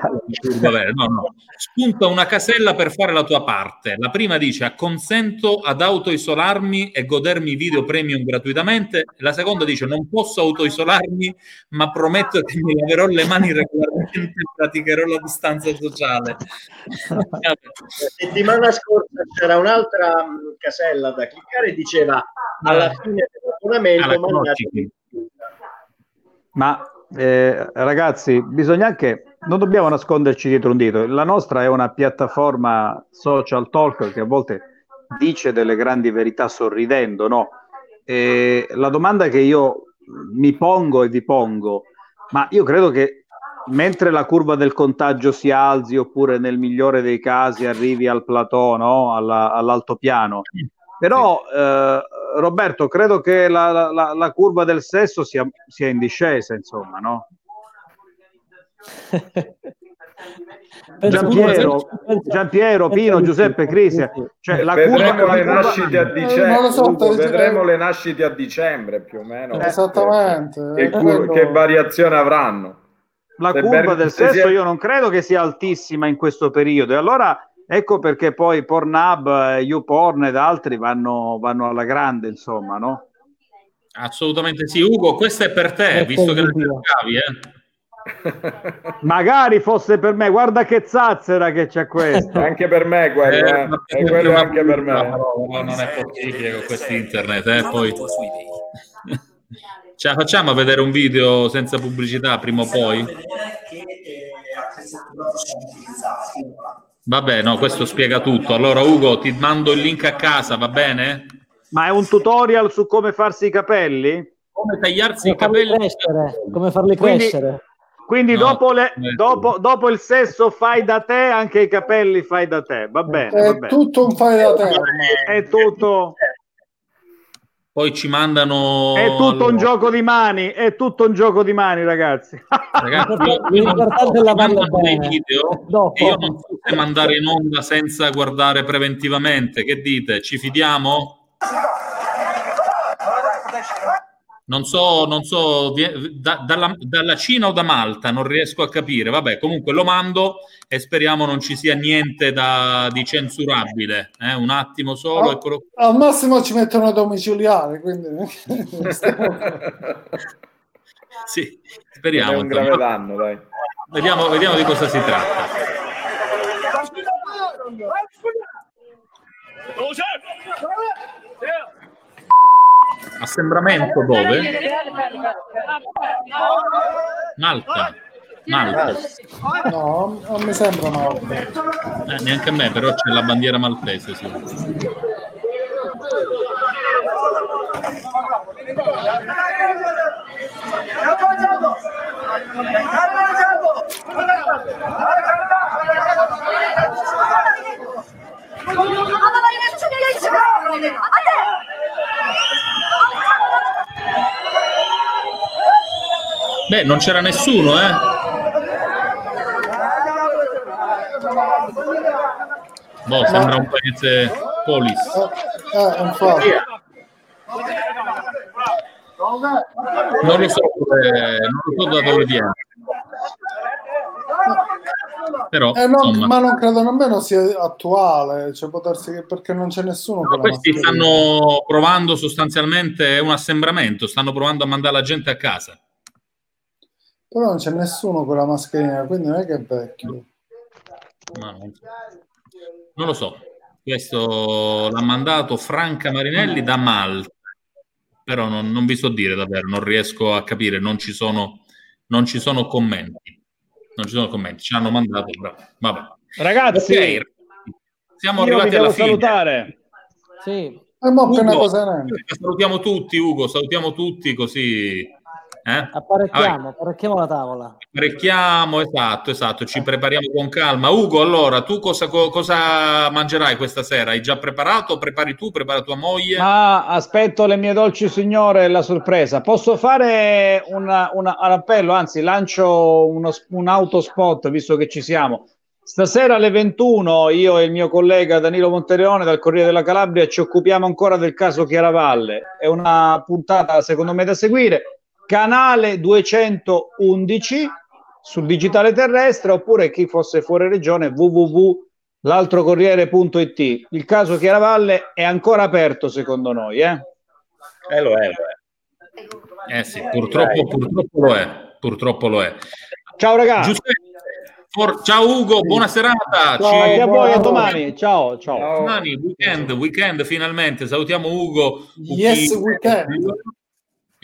no, (laughs) vera, no, no. Spunta una casella per fare la tua parte. La prima dice acconsento ad autoisolarmi e godermi i video premium gratuitamente. La seconda dice non posso autoisolarmi, ma prometto che mi laverò le mani regolarmente e praticherò la distanza sociale. La settimana scorsa c'era un'altra mh, casella da cliccare e diceva alla fine dell'abbonamento conosci. Ma eh, ragazzi, bisogna anche, non dobbiamo nasconderci dietro un dito. La nostra è una piattaforma social talk che a volte dice delle grandi verità sorridendo, no? E la domanda che io mi pongo e vi pongo, ma io credo che mentre la curva del contagio si alzi oppure nel migliore dei casi arrivi al plateau, no? Alla- all'altopiano, però eh, Roberto, credo che la, la- la- curva del sesso sia, sia in discesa, insomma, no? (laughs) Giampiero, Giampiero, Pino, Giuseppe, Crisia, cioè la curva, vedremo la le curva- nascite a Eh, dicembre. so, dicendo- vedremo le nascite a dicembre più o meno. Esattamente. Che, eh, cur- che variazione avranno? la curva del sesso io non credo che sia altissima in questo periodo e allora ecco perché poi Pornhub, eh, YouPorn ed altri vanno, vanno alla grande, insomma, no? Assolutamente sì. Ugo, questa è per te, Ecco visto che video. cercavi, eh. (laughs) Magari fosse per me, guarda che zazzera che c'è questa. Anche per me quello, eh. ma E quello anche per me. parola, non è possibile con questo internet, eh, poi. (laughs) Ce la facciamo a vedere un video senza pubblicità prima o poi? Vabbè, no, questo spiega tutto. Allora, Ugo, ti mando il link a casa, va bene? Ma è un tutorial su come farsi i capelli? Come tagliarsi i Come farli capelli? crescere, come farli Quindi- crescere. Quindi No, dopo, le- eh. dopo- dopo il sesso fai da te, anche i capelli fai da te. Va bene, va È bene. tutto un fare da te. È tutto, Poi ci mandano... è tutto un allora, gioco di mani, è tutto un gioco di mani, ragazzi. Ragazzi, io, io non so dei video Dopo. e io non so se mandare in onda senza guardare preventivamente. Che dite? Ci fidiamo? Non so, non so da- dalla, dalla Cina o da Malta, non riesco a capire. Vabbè, comunque lo mando e speriamo non ci sia niente da- di censurabile. eh? Un attimo solo. Al massimo ci mettono domiciliare, quindi (laughs) Sì, Non è speriamo. un grave danno, dai. Vediamo, vediamo di cosa si tratta. Assembramento dove? Malta. Malta. no, non mi sembra male. Eh, neanche a me, però c'è la bandiera maltese. Sì. Beh, non c'era nessuno, eh? Boh, sembra un paese polis. Eh, infatti. Non lo so, dove- non lo so da dove viene. Però, Eh, no, insomma, ma non credo nemmeno sia attuale, cioè può darsi che perché non c'è nessuno la questi mascherina. stanno provando sostanzialmente, un assembramento, stanno provando a mandare la gente a casa. Però non c'è nessuno con la mascherina, quindi non è che è vecchio. Ma non, non lo so. Questo l'ha mandato Franca Marinelli da Malta, però non, non vi so dire davvero, non riesco a capire, non ci sono, non ci sono commenti. Non ci sono commenti, ci hanno mandato. Ragazzi, Ok. siamo arrivati alla fine. salutare. Sì. E appena Ugo, salutiamo tutti, Ugo, salutiamo tutti così. Eh? Apparecchiamo, apparecchiamo la tavola. Apparecchiamo, esatto, esatto, ci prepariamo con calma. Ugo, allora, tu cosa, co- cosa mangerai questa sera? Hai già preparato? Prepari tu? Prepara tua moglie? Ma aspetto le mie dolci signore la sorpresa. Posso fare una- una- un appello, anzi lancio uno, un autospot visto che ci siamo. Stasera alle 21 io e il mio collega Danilo Monterione dal Corriere della Calabria ci occupiamo ancora del caso Chiaravalle. È una puntata secondo me da seguire. Canale 211 sul digitale terrestre oppure chi fosse fuori regione www.l'altrocorriere.it. Il caso Chiaravalle è ancora aperto secondo noi, eh? Eh, lo è, lo è. Eh sì, purtroppo, purtroppo lo è. Purtroppo lo è. Ciao ragazzi. Giuseppe, for- ciao Ugo, buona serata. Ciao, anche a voi, a domani. Ciao, ciao. Domani, weekend, weekend finalmente. Salutiamo Ugo. Yes, Uchi- weekend.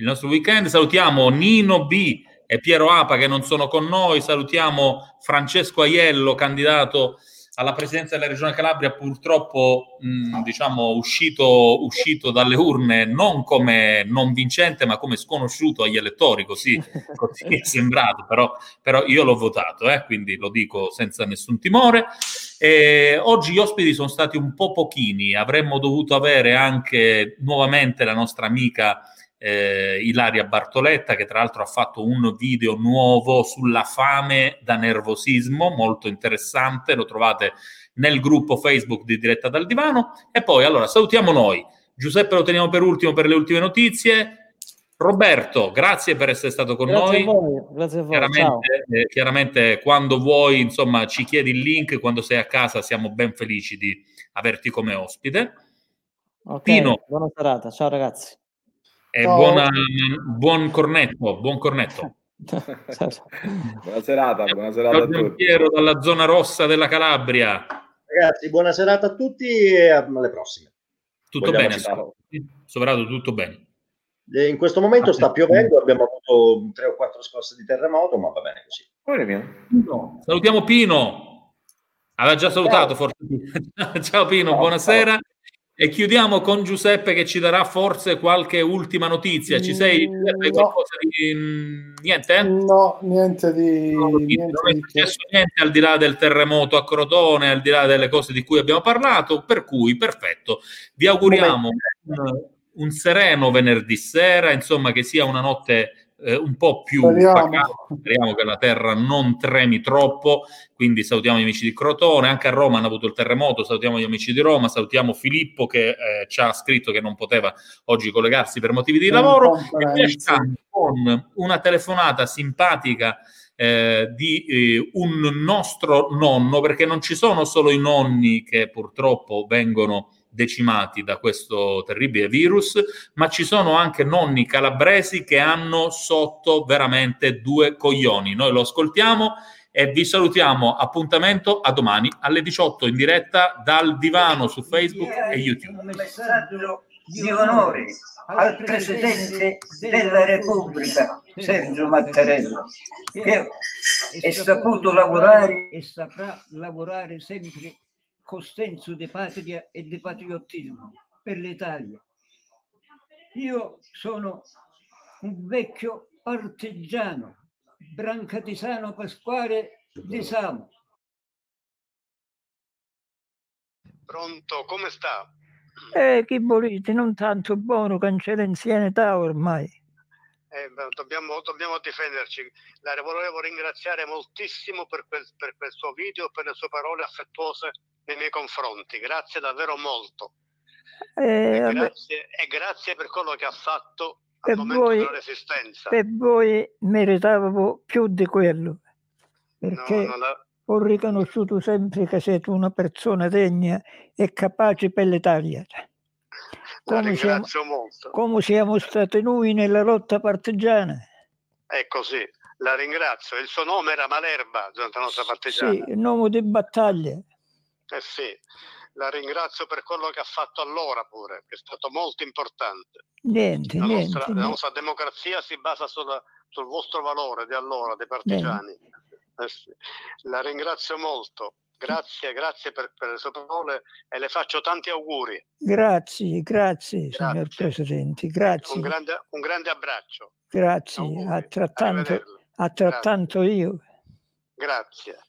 Il nostro weekend. Salutiamo Nino B e Piero Apa che non sono con noi. Salutiamo Francesco Aiello, candidato alla presidenza della Regione Calabria, purtroppo mh, diciamo uscito, uscito dalle urne non come non vincente, ma come sconosciuto agli elettori, così, (laughs) così è sembrato, però, però io l'ho votato, eh, quindi lo dico senza nessun timore. E oggi gli ospiti sono stati un po' pochini, avremmo dovuto avere anche nuovamente la nostra amica eh, Ilaria Bartoletta, che tra l'altro ha fatto un video nuovo sulla fame da nervosismo, molto interessante, lo trovate nel gruppo Facebook di Diretta dal Divano. E poi allora salutiamo noi. Giuseppe lo teniamo per ultimo per le ultime notizie. Roberto, grazie per essere stato con Grazie noi. a voi, grazie a voi. Chiaramente, eh, chiaramente quando vuoi, insomma, ci chiedi il link, quando sei a casa siamo ben felici di averti come ospite. Ok, Pino. buona serata. Ciao ragazzi. E buona- buon cornetto, buon cornetto. (laughs) Buona serata, buona serata Ciao a tutti. Dalla zona rossa della Calabria. Ragazzi, buona serata a tutti e alle prossime. Tutto Vogliamo bene? ciao. Sovrado, tutto bene. E In questo momento sta piovendo, abbiamo avuto tre o quattro scosse di terremoto, ma va bene così. Salutiamo Pino. Aveva già salutato forse. (laughs) Ciao Pino, buonasera. E chiudiamo con Giuseppe che ci darà forse qualche ultima notizia. Ci sei? Giuseppe, hai no. di... mm, Niente? eh? No, niente di... niente non è di successo niente al di là del terremoto a Crotone, al di là delle cose di cui abbiamo parlato, per cui perfetto. Vi auguriamo un, un sereno venerdì sera, insomma che sia una notte eh, un po' più Speriamo. che la terra non tremi troppo, quindi salutiamo gli amici di Crotone, anche a Roma hanno avuto il terremoto, salutiamo gli amici di Roma, salutiamo Filippo che eh, ci ha scritto che non poteva oggi collegarsi per motivi di In lavoro. e con una telefonata simpatica eh, di eh, un nostro nonno, perché non ci sono solo i nonni che purtroppo vengono decimati da questo terribile virus, ma ci sono anche nonni calabresi che hanno sotto veramente due coglioni. Noi lo ascoltiamo e vi salutiamo. Appuntamento a domani alle 18 in diretta dal divano su Facebook e YouTube. un messaggio di onore al Presidente della Repubblica, Sergio Mattarella, che è saputo lavorare e saprà lavorare sempre con senso di patria e di patriottismo per l'Italia. Io sono un vecchio partigiano, Brancatisano Pasquale di Samo. Pronto, come sta? Eh, che volete, non tanto buono, cancella anzianità ormai. Eh, dobbiamo, dobbiamo difenderci. La volevo ringraziare moltissimo per quel, per quel suo video e per le sue parole affettuose nei miei confronti. Grazie davvero molto. Eh, E grazie, e grazie per quello che ha fatto al per momento voi, della resistenza. per voi meritavo più di quello, perché non la- ho riconosciuto sempre che siete una persona degna e capace per l'Italia. Come siamo, ringrazio molto. come siamo stati noi nella lotta partigiana. È così, la ringrazio. Il suo nome era Malerba durante la nostra partigiana. Sì, il nome di battaglia. Eh sì, la ringrazio per quello che ha fatto allora pure, che è stato molto importante. Niente, La niente, nostra, la niente. nostra democrazia si basa sulla- sul vostro valore di allora, dei partigiani. Eh sì. La ringrazio molto Grazie, grazie per, per le sue parole e le faccio tanti auguri. Grazie, grazie, signor Presidente, grazie. Un grande, un grande abbraccio. Grazie, altrettanto, altrettanto io. Grazie.